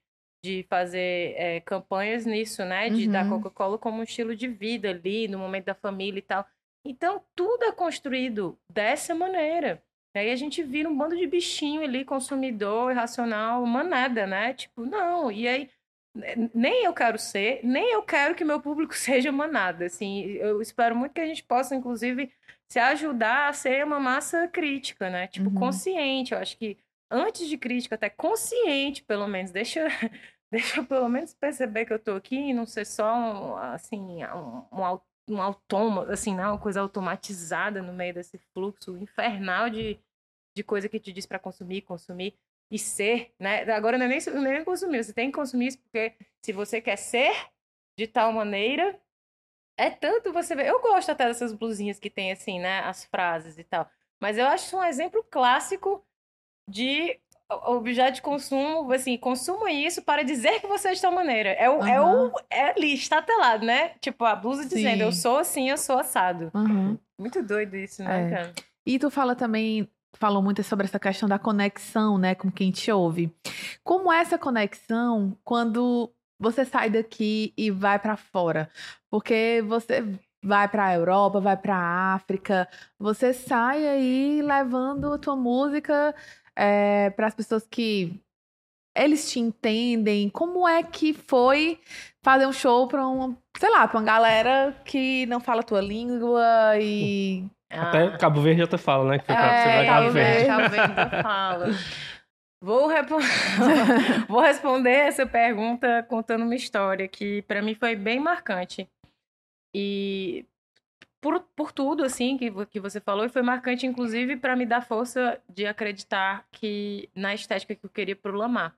de fazer é, campanhas nisso, né? De uhum. dar Coca-Cola como um estilo de vida ali no momento da família e tal. Então tudo é construído dessa maneira. E aí a gente vira um bando de bichinho ali, consumidor, irracional, manada, né? Tipo, não. E aí nem eu quero ser, nem eu quero que meu público <laughs> seja manada. Assim, eu espero muito que a gente possa, inclusive, se ajudar a ser uma massa crítica, né? Tipo, uhum. consciente. Eu acho que antes de crítica, até consciente, pelo menos. Deixa, <laughs> deixa eu pelo menos perceber que eu tô aqui e não ser só, um, assim, um, um, um autômato, assim, não, uma coisa automatizada no meio desse fluxo infernal de, de coisa que te diz para consumir, consumir e ser, né? Agora não é nem, não é nem consumir, você tem que consumir isso porque se você quer ser de tal maneira, é tanto você ver. Eu gosto até dessas blusinhas que tem assim, né? As frases e tal. Mas eu acho um exemplo clássico de objeto de consumo, assim, consuma isso para dizer que você é de tal maneira. É o, uhum. é o é ali, estatelado, né? Tipo, a blusa Sim. dizendo, eu sou assim, eu sou assado. Uhum. Muito doido isso, né, é. cara? E tu fala também, falou muito sobre essa questão da conexão, né, com quem te ouve. Como é essa conexão quando você sai daqui e vai para fora? Porque você vai para a Europa, vai para a África, você sai aí levando a tua música é, para as pessoas que eles te entendem. Como é que foi fazer um show para um, sei lá, para uma galera que não fala a tua língua e até ah. Cabo Verde até fala, né? Que foi é, você vai Cabo Verde. Cabo Verde <laughs> fala. Vou. <laughs> Vou responder essa pergunta contando uma história que para mim foi bem marcante. E por, por tudo assim que, que você falou, e foi marcante inclusive para me dar força de acreditar que na estética que eu queria pro Lamar.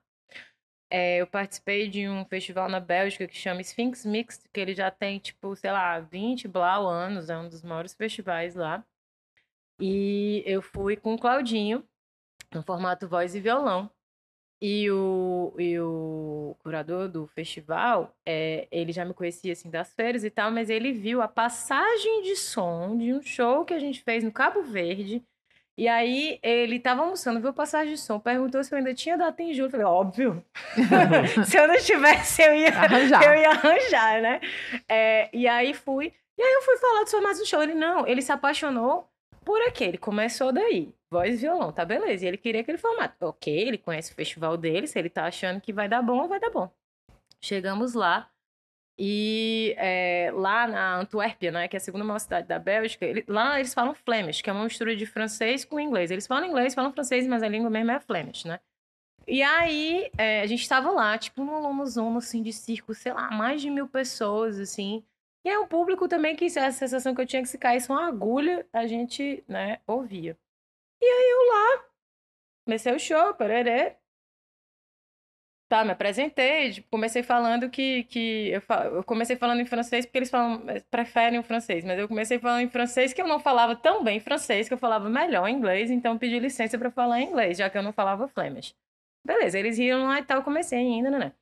É, eu participei de um festival na Bélgica que chama Sphinx Mixed, que ele já tem, tipo, sei lá, 20 blau anos, é um dos maiores festivais lá. E eu fui com o Claudinho, no formato voz e violão. E o, e o curador do festival, é, ele já me conhecia assim das feiras e tal, mas ele viu a passagem de som de um show que a gente fez no Cabo Verde. E aí ele tava almoçando, viu a passagem de som, perguntou se eu ainda tinha data em julho. Eu falei, óbvio. <laughs> se eu não tivesse, eu ia arranjar, eu ia arranjar né? É, e aí fui. E aí eu fui falar do formato do show. Ele, não, ele se apaixonou por aqui. Ele começou daí voz e violão, tá beleza. E ele queria aquele formato. Ok, ele conhece o festival dele, se ele tá achando que vai dar bom, vai dar bom. Chegamos lá. E é, lá na Antuérpia, né, que é a segunda maior cidade da Bélgica, ele, lá eles falam Flemish, que é uma mistura de francês com inglês. Eles falam inglês, falam francês, mas a língua mesmo é Flemish, né? E aí, é, a gente estava lá, tipo, numa lomazona, assim, de circo, sei lá, mais de mil pessoas, assim. E é um público também que a sensação que eu tinha que se caísse uma agulha, a gente, né, ouvia. E aí eu lá, comecei o show, pererê. Tá, me apresentei, comecei falando que, que eu, eu, comecei falando em francês porque eles falam, eh, preferem o francês, mas eu comecei falando em francês que eu não falava tão bem francês, que eu falava melhor inglês, então pedi licença para falar inglês, já que eu não falava Flemish. Beleza, eles riam lá e tal, comecei ainda, né?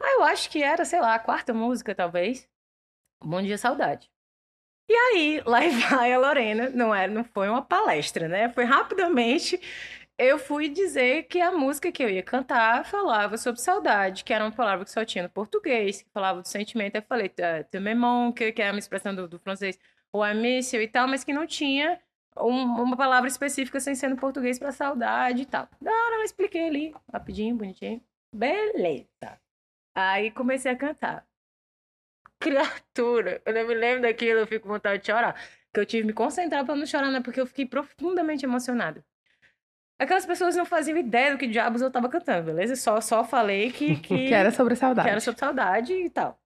Ah, eu acho que era, sei lá, a quarta música, talvez. Bom Dia Saudade. E aí, lá <laughs> vai a Lorena, não, é, não foi uma palestra, né? Foi rapidamente. Eu fui dizer que a música que eu ia cantar falava sobre saudade, que era uma palavra que só tinha no português, que falava do sentimento. Eu falei, te memon, que é uma expressão do, do francês, ou amício e tal, mas que não tinha um, uma palavra específica sem ser no português para saudade e tal. Da hora eu expliquei ali, rapidinho, bonitinho. Beleza. Aí comecei a cantar criatura. Eu não me lembro daquilo, eu fico com vontade de chorar. Que eu tive que me concentrar pra não chorar, né? Porque eu fiquei profundamente emocionada. Aquelas pessoas não faziam ideia do que diabos eu tava cantando, beleza? Só, só falei que, <laughs> que. que era sobre saudade. Que era sobre saudade e tal.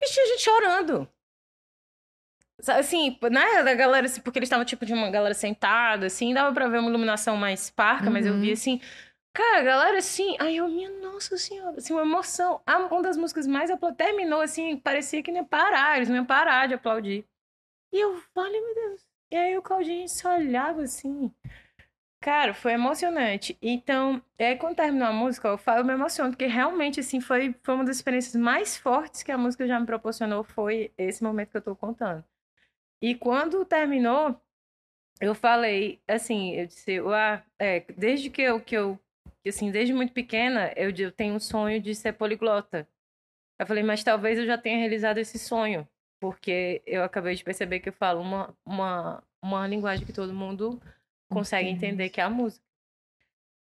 E tinha gente chorando. Assim, né, da galera, assim, porque eles estavam tipo de uma galera sentada, assim, dava pra ver uma iluminação mais parca, uhum. mas eu vi uhum. assim, Cara, galera, assim, aí eu, minha nossa senhora, assim, uma emoção. Uma das músicas mais aplaudidas, terminou assim, parecia que nem parar, eles não iam parar de aplaudir. E eu, vale, meu Deus, E aí o Claudinho se olhava assim. Cara, foi emocionante. Então, é, quando terminou a música, eu, falo, eu me emociono, porque realmente, assim, foi, foi uma das experiências mais fortes que a música já me proporcionou, foi esse momento que eu tô contando. E quando terminou, eu falei, assim, eu disse, ah, é, desde que eu, que eu, assim, desde muito pequena, eu, eu tenho um sonho de ser poliglota. Eu falei, mas talvez eu já tenha realizado esse sonho, porque eu acabei de perceber que eu falo uma, uma, uma linguagem que todo mundo consegue entender, que é a música.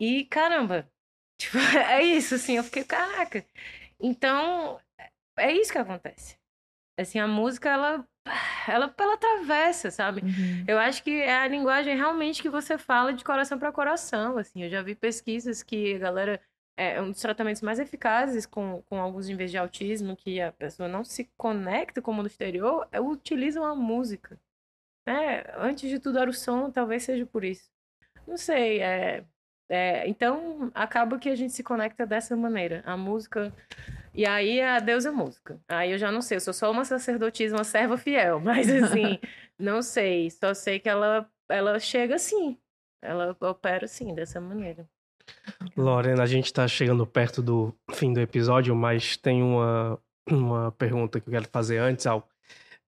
E, caramba, <laughs> tipo, é isso, assim, eu fiquei, caraca. Então, é isso que acontece. Assim, a música, ela, ela, ela atravessa, sabe? Uhum. Eu acho que é a linguagem realmente que você fala de coração para coração, assim. Eu já vi pesquisas que a galera é um dos tratamentos mais eficazes com, com alguns níveis de autismo, que a pessoa não se conecta com o mundo exterior, é, utilizam a música. É, antes de tudo era o som, talvez seja por isso. Não sei, é, é, então acaba que a gente se conecta dessa maneira. A música. E aí a Deus é música. Aí eu já não sei, eu sou só uma sacerdotisa, uma serva fiel, <laughs> mas assim, não sei. Só sei que ela, ela chega assim. Ela opera assim, dessa maneira. Lorena, a gente está chegando perto do fim do episódio, mas tem uma, uma pergunta que eu quero fazer antes. Ao,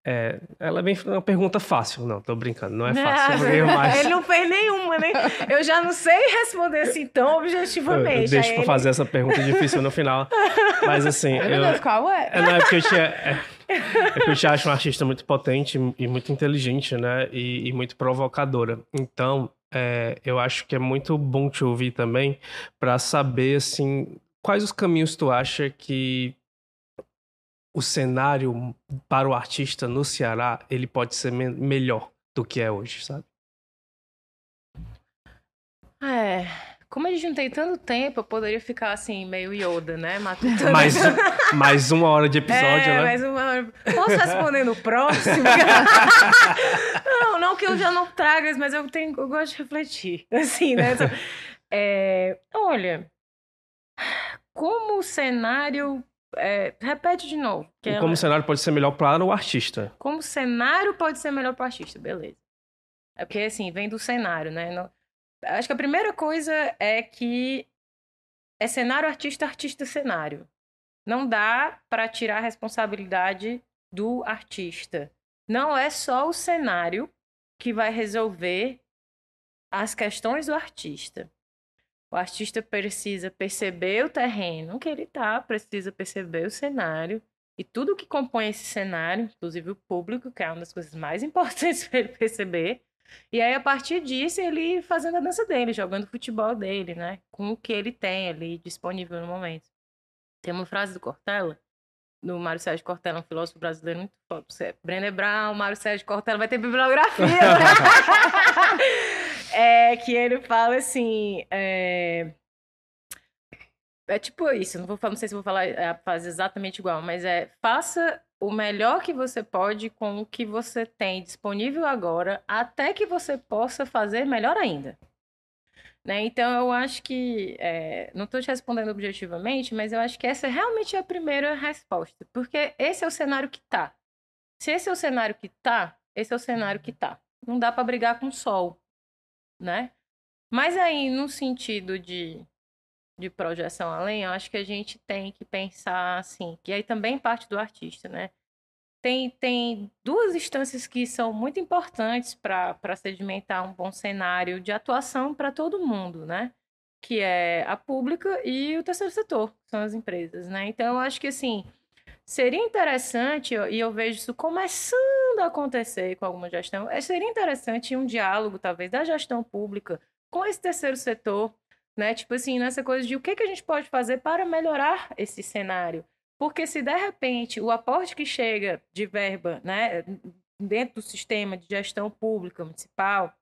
é, ela vem uma pergunta fácil. Não, tô brincando, não é fácil. <laughs> Mas... Ele não fez nenhuma, né? Eu já não sei responder assim tão objetivamente. Eu, deixa pra ele... fazer essa pergunta difícil no final. Mas assim. eu, qual é? é? Não, é porque eu te, é, é eu te acho um artista muito potente e muito inteligente, né? E, e muito provocadora. Então, é, eu acho que é muito bom te ouvir também para saber assim quais os caminhos tu acha que o cenário para o artista no Ceará ele pode ser me melhor do que é hoje, sabe? É, como a gente não tem tanto tempo, eu poderia ficar assim, meio Yoda, né? Matutando. <laughs> Mais, mais uma hora de episódio, é, né? Mais uma hora. Posso responder no próximo? <laughs> não, não que eu já não traga, mas eu, tenho, eu gosto de refletir. Assim, né? Então, <laughs> é, olha, como o cenário. É, repete de novo. como ela... o cenário pode ser melhor para o artista? Como o cenário pode ser melhor para o artista, beleza. É porque, assim, vem do cenário, né? Acho que a primeira coisa é que é cenário artista, artista cenário. Não dá para tirar a responsabilidade do artista. Não é só o cenário que vai resolver as questões do artista. O artista precisa perceber o terreno que ele está, precisa perceber o cenário e tudo que compõe esse cenário, inclusive o público, que é uma das coisas mais <laughs> importantes para ele perceber, e aí, a partir disso, ele fazendo a dança dele, jogando o futebol dele, né? Com o que ele tem ali disponível no momento. Tem uma frase do Cortella, do Mário Sérgio Cortella, um filósofo brasileiro muito foda. Você, Brené Brown, Mário Sérgio Cortella, vai ter bibliografia. <laughs> é que ele fala assim. É... É tipo isso, não vou não sei se vou falar a frase exatamente igual, mas é faça o melhor que você pode com o que você tem disponível agora, até que você possa fazer melhor ainda. Né? Então, eu acho que. É, não estou te respondendo objetivamente, mas eu acho que essa realmente é a primeira resposta. Porque esse é o cenário que tá. Se esse é o cenário que tá, esse é o cenário que tá. Não dá para brigar com o sol, né? Mas aí, no sentido de, de projeção além, eu acho que a gente tem que pensar assim, que aí também parte do artista, né? Tem, tem duas instâncias que são muito importantes para sedimentar um bom cenário de atuação para todo mundo, né? Que é a pública e o terceiro setor, que são as empresas, né? Então, eu acho que, assim, seria interessante, e eu vejo isso começando a acontecer com alguma gestão, é, seria interessante um diálogo, talvez, da gestão pública com esse terceiro setor, né? Tipo assim, nessa coisa de o que, que a gente pode fazer para melhorar esse cenário. Porque se de repente o aporte que chega de verba, né, dentro do sistema de gestão pública, municipal,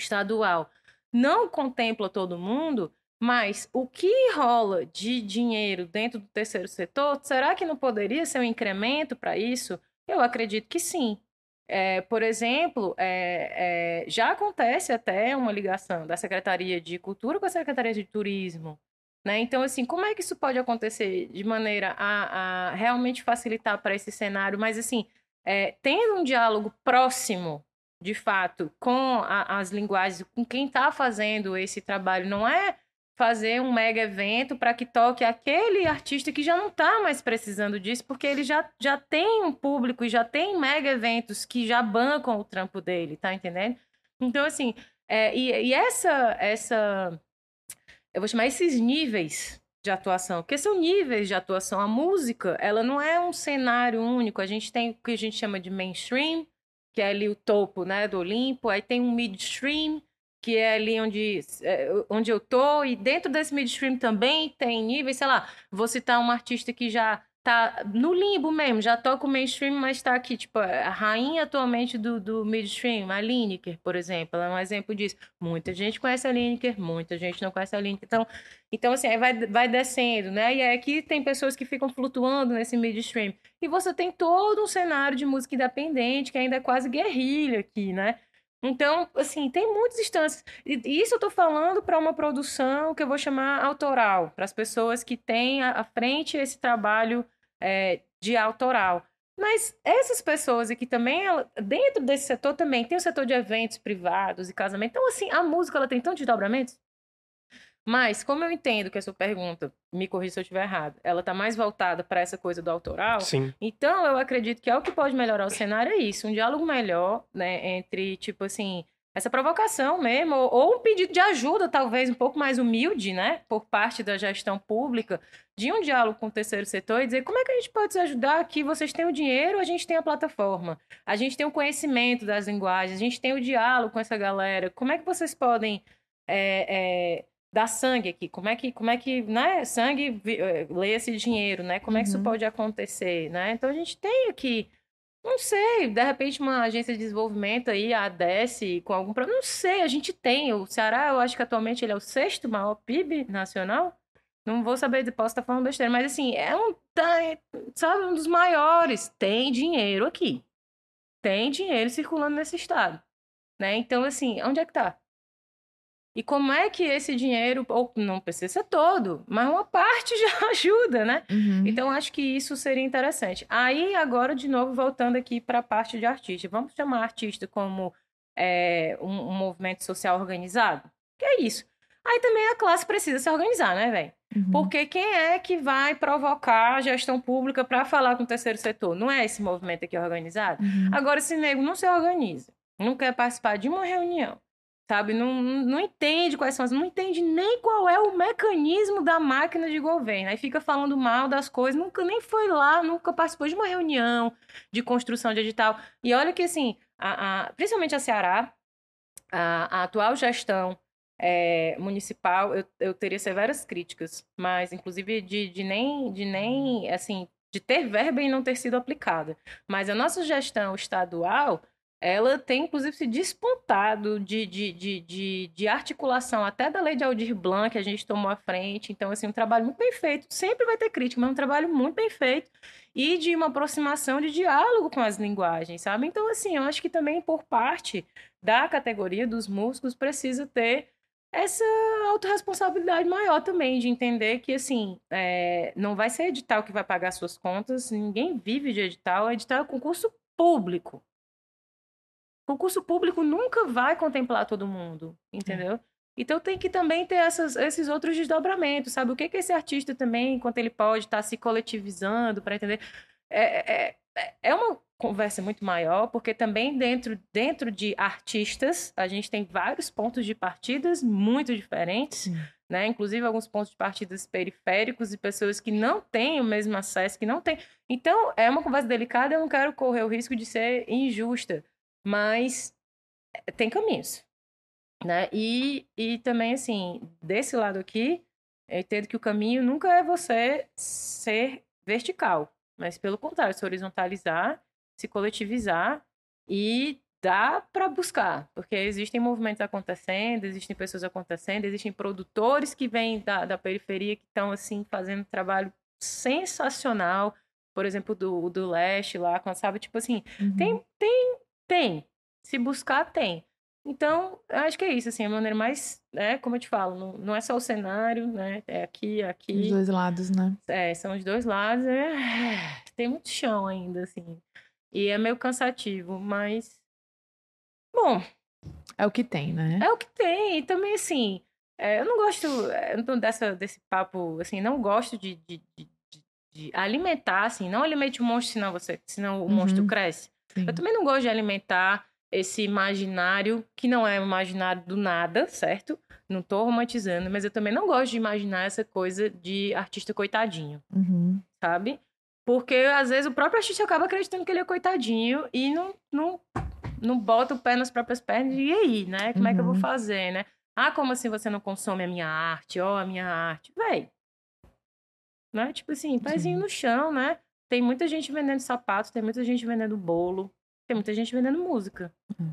estadual, não contempla todo mundo, mas o que rola de dinheiro dentro do terceiro setor, será que não poderia ser um incremento para isso? Eu acredito que sim. É, por exemplo, é, é, já acontece até uma ligação da Secretaria de Cultura com a Secretaria de Turismo. Né? Então, assim, como é que isso pode acontecer de maneira a, a realmente facilitar para esse cenário, mas assim, é, tendo um diálogo próximo de fato, com a, as linguagens, com quem está fazendo esse trabalho, não é fazer um mega evento para que toque aquele artista que já não está mais precisando disso, porque ele já, já tem um público e já tem mega eventos que já bancam o trampo dele, tá entendendo? Então, assim, é, e, e essa, essa, eu vou chamar esses níveis de atuação, porque são níveis de atuação. A música, ela não é um cenário único. A gente tem o que a gente chama de mainstream, que é ali o topo, né, do Olimpo. Aí tem um midstream, que é ali onde, é, onde eu tô. E dentro desse midstream também tem níveis, sei lá, vou citar um artista que já tá no limbo mesmo, já toca o mainstream, mas tá aqui, tipo, a rainha atualmente do, do midstream, a Lineker, por exemplo, ela é um exemplo disso. Muita gente conhece a Lineker, muita gente não conhece a Lineker. Então, então assim, aí vai, vai descendo, né? E aí aqui tem pessoas que ficam flutuando nesse midstream. E você tem todo um cenário de música independente, que ainda é quase guerrilha aqui, né? Então, assim, tem muitas instâncias. E isso eu estou falando para uma produção que eu vou chamar autoral, para as pessoas que têm à frente esse trabalho é, de autoral. Mas essas pessoas aqui também, dentro desse setor também, tem o setor de eventos privados e casamento. Então, assim, a música ela tem tantos desdobramentos. Mas, como eu entendo que a sua pergunta, me corrija se eu estiver errado, ela está mais voltada para essa coisa do autoral. Sim. Então, eu acredito que é o que pode melhorar o cenário é isso, um diálogo melhor, né, entre, tipo assim, essa provocação mesmo, ou, ou, um pedido de ajuda, talvez um pouco mais humilde, né, por parte da gestão pública, de um diálogo com o terceiro setor e dizer como é que a gente pode se ajudar aqui, vocês têm o dinheiro, a gente tem a plataforma, a gente tem o conhecimento das linguagens, a gente tem o diálogo com essa galera, como é que vocês podem é, é, dar sangue aqui, como é que, como é que, né, sangue é, lê esse dinheiro, né, como é que isso uhum. pode acontecer, né, então a gente tem aqui não sei, de repente uma agência de desenvolvimento aí, a ADS, com algum problema. Não sei, a gente tem. O Ceará, eu acho que atualmente ele é o sexto maior PIB nacional. Não vou saber, posso estar falando besteira, mas assim, é um, tá, sabe, um dos maiores. Tem dinheiro aqui. Tem dinheiro circulando nesse estado. Né? Então, assim, onde é que tá? E como é que esse dinheiro, ou não precisa ser todo, mas uma parte <laughs> já ajuda, né? Uhum. Então, acho que isso seria interessante. Aí, agora, de novo, voltando aqui para a parte de artista. Vamos chamar artista como é, um, um, movimento social organizado? Que é isso. Aí também a classe precisa se organizar, né, velho? Uhum. Porque quem é que vai provocar a gestão pública para falar com o terceiro setor? Não é esse movimento aqui organizado? Uhum. Agora, se nego não se organiza, não quer participar de uma reunião, sabe? Não, não entende quais são as. Não entende nem qual é o mecanismo da máquina de governo. Aí fica falando mal das coisas, nunca nem foi lá, nunca participou de uma reunião de construção de edital. E olha que, assim, a, a principalmente a Ceará, a, a atual gestão é, municipal, eu, eu teria severas críticas, mas inclusive de, de nem, de nem, assim, de ter verba e não ter sido aplicada. Mas a nossa gestão estadual ela tem, inclusive, se despontado de, de, de, de, de articulação até da lei de Aldir Blanc, que a gente tomou à frente. Então, assim, um trabalho muito bem feito. Sempre vai ter crítica, mas um trabalho muito bem feito. E de uma aproximação de diálogo com as linguagens, sabe? Então, assim, eu acho que também por parte da categoria dos músicos precisa ter essa autorresponsabilidade maior também, de entender que, assim, é, não vai ser edital que vai pagar suas contas, ninguém vive de edital, edital é concurso público. Concurso público nunca vai contemplar todo mundo, entendeu? Então tem que também ter essas, esses outros desdobramentos, sabe? O que, que esse artista também, enquanto ele pode estar tá se coletivizando para entender. É, é, é, é uma conversa muito maior, porque também dentro, dentro de artistas, a gente tem vários pontos de partidas muito diferentes, né? Inclusive alguns pontos de partidas periféricos e pessoas que não têm o mesmo acesso, que não têm. Então, é uma conversa delicada, eu não quero correr o risco de ser injusta mas eh, tem caminhos, né? E, e também, assim, desse lado aqui, eu entendo que o caminho nunca é você ser vertical, mas pelo contrário, se horizontalizar, se coletivizar e dá para buscar, porque existem movimentos acontecendo, existem pessoas acontecendo, existem produtores que vêm da, da periferia que estão, assim, fazendo trabalho sensacional, por exemplo, do, do leste lá, sabe? Tipo assim, uhum. tem, tem tem. Se buscar, tem. Então, acho que é isso, assim, a maneira mais, né, como eu te falo, não, não é só o cenário, né, é aqui, aqui. Os dois lados, né? É, são os dois lados, é... tem muito chão ainda, assim, e é meio cansativo, mas Bom, É o que tem, né? é o que tem. E também, assim, é, eu não gosto é, não dessa, desse papo, assim, não gosto de, de, de- de- de alimentar, assim, não alimente o monstro, senão, você, senão o Uhum. monstro cresce. Sim. Eu também não gosto de alimentar esse imaginário, que não é imaginário do nada, certo? Não tô romantizando, mas eu também não gosto de imaginar essa coisa de artista coitadinho, Uhum. sabe? Porque às vezes o próprio artista acaba acreditando que ele é coitadinho e não, não, não bota o pé nas próprias pernas. E aí, né? Como é que eu vou Uhum. fazer, né? Ah, como assim você não consome a minha arte? Ó, a minha arte. Véi. Né? Tipo assim, pezinho Sim. no chão, né? Tem muita gente vendendo sapato, tem muita gente vendendo bolo, tem muita gente vendendo música. Hum.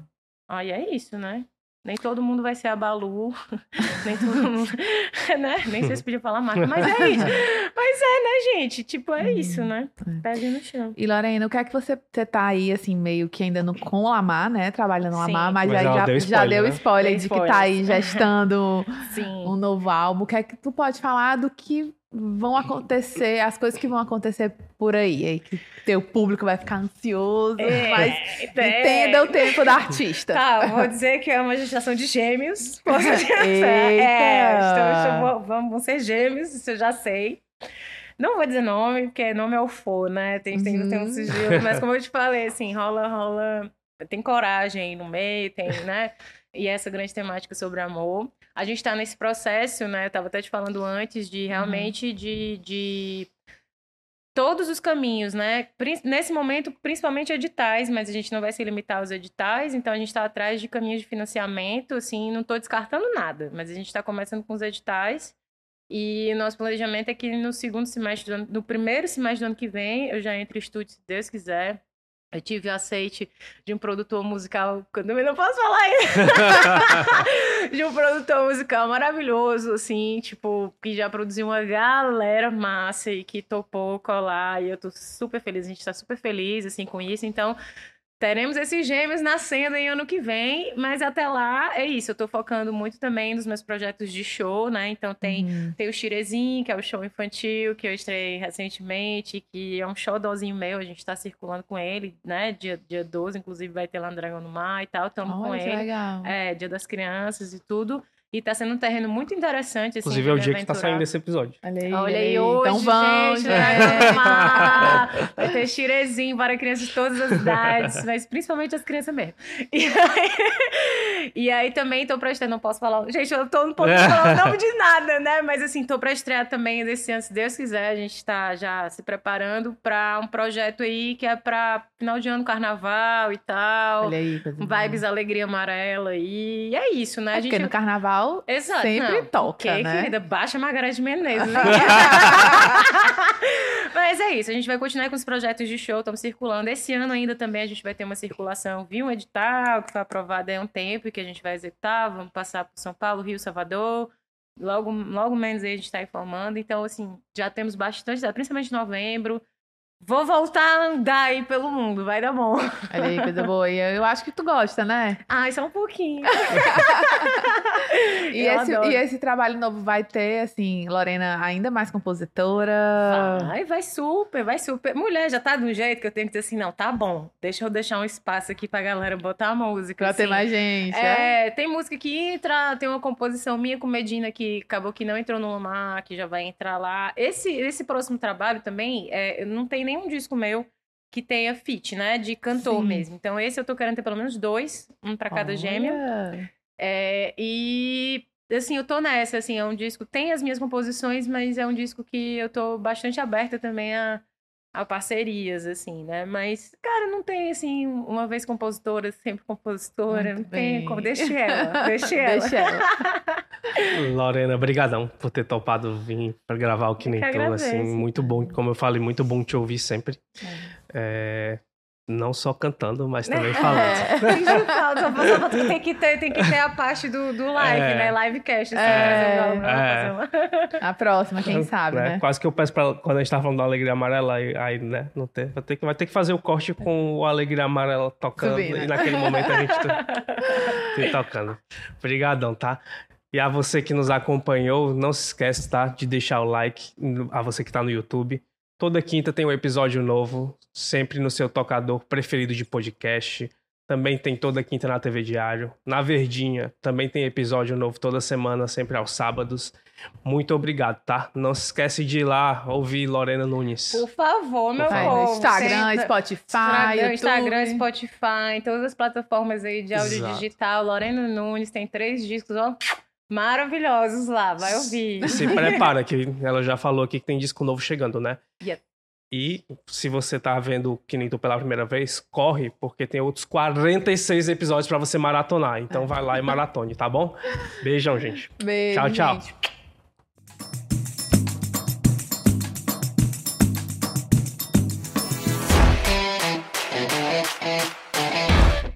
Aí é isso, né? Nem todo mundo vai ser a Balu, <laughs> nem todo mundo, <laughs> né? Nem sei se podia falar marca, mas é isso. <laughs> Mas é, né, gente? Tipo, é isso, né? É. Pezinho no chão. E Lorena, o que é que você, você tá aí, assim, meio que ainda no, com o Lamar, né? Trabalhando no Sim. Lamar, mas, Mas aí ela já, deu já spoiler, deu né? spoiler de que tá aí gestando Sim. um novo álbum. O que é que tu pode falar do que vão acontecer, as coisas que vão acontecer por aí? aí que teu público vai ficar ansioso, mas é. entenda o tempo da artista. Tá, vou dizer que é uma gestação de gêmeos. Posso <laughs> dizer? Eita! É, então, vou- vamos, ser gêmeos, isso eu já sei. Não vou dizer nome, porque nome é o for, né? Tem, tem, tem um Uhum. sigilo. Mas como eu te falei, assim, rola, rola... Tem coragem aí no meio, tem, né? E essa grande temática sobre amor. A gente tá nesse processo, né? Eu tava até te falando antes de realmente de... de todos os caminhos, né? Nesse momento, principalmente editais, mas a gente não vai se limitar aos editais, então a gente está atrás de caminhos de financiamento, assim, não estou descartando nada, mas a gente está começando com os editais. E nosso planejamento é que no segundo semestre, do ano, no primeiro semestre do ano que vem, eu já entre estúdio, se Deus quiser. Eu tive o aceite de um produtor musical, que eu também não posso falar ainda <laughs> de um produtor musical maravilhoso, assim, tipo, que já produziu uma galera massa e que topou colar. E eu tô super feliz, a gente tá super feliz, assim, com isso. Então, teremos esses gêmeos nascendo em ano que vem, mas até lá é isso. Eu tô focando muito também nos meus projetos de show, né? Então, tem. Uhum. Tem o Chirezinho, que é o show infantil, que eu estreiei recentemente, que é um showzinho meu, a gente tá circulando com ele, né? Dia, dia 12, inclusive, vai ter lá no Dragão no Mar e tal, tamo com Olha ele. legal. É, Dia das Crianças e tudo. E tá sendo um terreno muito interessante, assim. Inclusive é o dia que tá aventurar. saindo esse episódio. Olha aí, Olha aí, hoje, Então vão, gente, gente. <laughs> vai, ter chirezinho para crianças de todas as idades, <laughs> mas principalmente as crianças mesmo. E aí, e aí também tô pra estrear, não posso falar, gente, eu tô não posso <laughs> falar o nome de nada, né? Mas assim, tô pra estrear também desse ano, se Deus quiser, a gente tá já se preparando pra um projeto aí que é pra final de ano, carnaval e tal. Olha aí. Vibes Alegria Amarela e é isso, né? É porque no carnaval Exato. sempre não, toca, porque, né? querida, baixa Margareth Menezes. né? <laughs> Mas é isso, a gente vai continuar com os projetos de show, estamos circulando. Esse ano ainda também a gente vai ter uma circulação via um edital que foi aprovado há um tempo e que a gente vai executar. Vamos passar por São Paulo, Rio, Salvador. Logo, logo menos aí a gente está informando. Então, assim, já temos bastante, principalmente em novembro. Vou voltar a andar aí pelo mundo, vai dar bom. Olha aí, coisa boa. E eu acho que tu gosta, né? Ai, só um pouquinho. <laughs> E esse, e esse trabalho novo vai ter, assim, Lorena ainda mais compositora. Vai, vai super, vai super. Mulher, já tá do jeito que eu tenho que dizer assim, não, tá bom. Deixa eu deixar um espaço aqui pra galera botar a música. Pra ter assim. mais gente. é? É, tem música que entra, tem uma composição minha com Medina que acabou que não entrou no Lomar, que já vai entrar lá. Esse, esse próximo trabalho também, é, não tem nenhum disco meu que tenha feat, né? De cantor Sim. mesmo. Então esse eu tô querendo ter pelo menos dois, um pra cada gêmeo. Olha. É, e assim, eu tô nessa, assim, é um disco, tem as minhas composições, mas é um disco que eu tô bastante aberta também a, a parcerias, assim, né? Mas, cara, não tem assim, uma vez compositora, sempre compositora, Muito não tem bem. como, deixa ela, <laughs> deixa ela. Deixa ela. <laughs> Lorena, brigadão por ter topado vir pra gravar o que nem tu, assim, muito bom, como eu falei, muito bom te ouvir sempre. É, não só cantando, mas também falando. É. Tem que falta, só- só tem que ter, tem que ter a parte do, do live, É. né? Livecast, assim, É. uma- É. uma- A próxima, quem sabe, né? Quase que eu peço pra quando a gente tava falando da Alegria Amarela, aí, né, não ter, vai, ter que, vai ter que fazer o corte com o Alegria Amarela tocando, Subindo. e naquele momento a gente tá, <laughs> tá tocando. Obrigadão, tá? E a você que nos acompanhou, não se esquece, tá, de deixar o like, a você que tá no YouTube. Toda quinta tem um episódio novo, sempre no seu tocador preferido de podcast, também tem toda quinta na TV Diário. Na Verdinha também tem episódio novo toda semana, sempre aos sábados. Muito obrigado, tá? Não se esquece de ir lá ouvir Lorena Nunes. Por favor, meu Vai povo. no Instagram, sempre- Spotify, Instagram, YouTube. Instagram, Spotify, todas as plataformas aí de áudio Exato. digital. Lorena Nunes tem três discos, ó, maravilhosos lá. Vai ouvir. Se prepara, que <laughs> ela já falou aqui que tem disco novo chegando, né? Yep. E se você tá vendo Que Nem Tu pela primeira vez, corre, porque tem outros 46 episódios pra você maratonar. Então vai lá e maratone, tá bom? Beijão, gente. Beijo, Tchau, tchau. gente.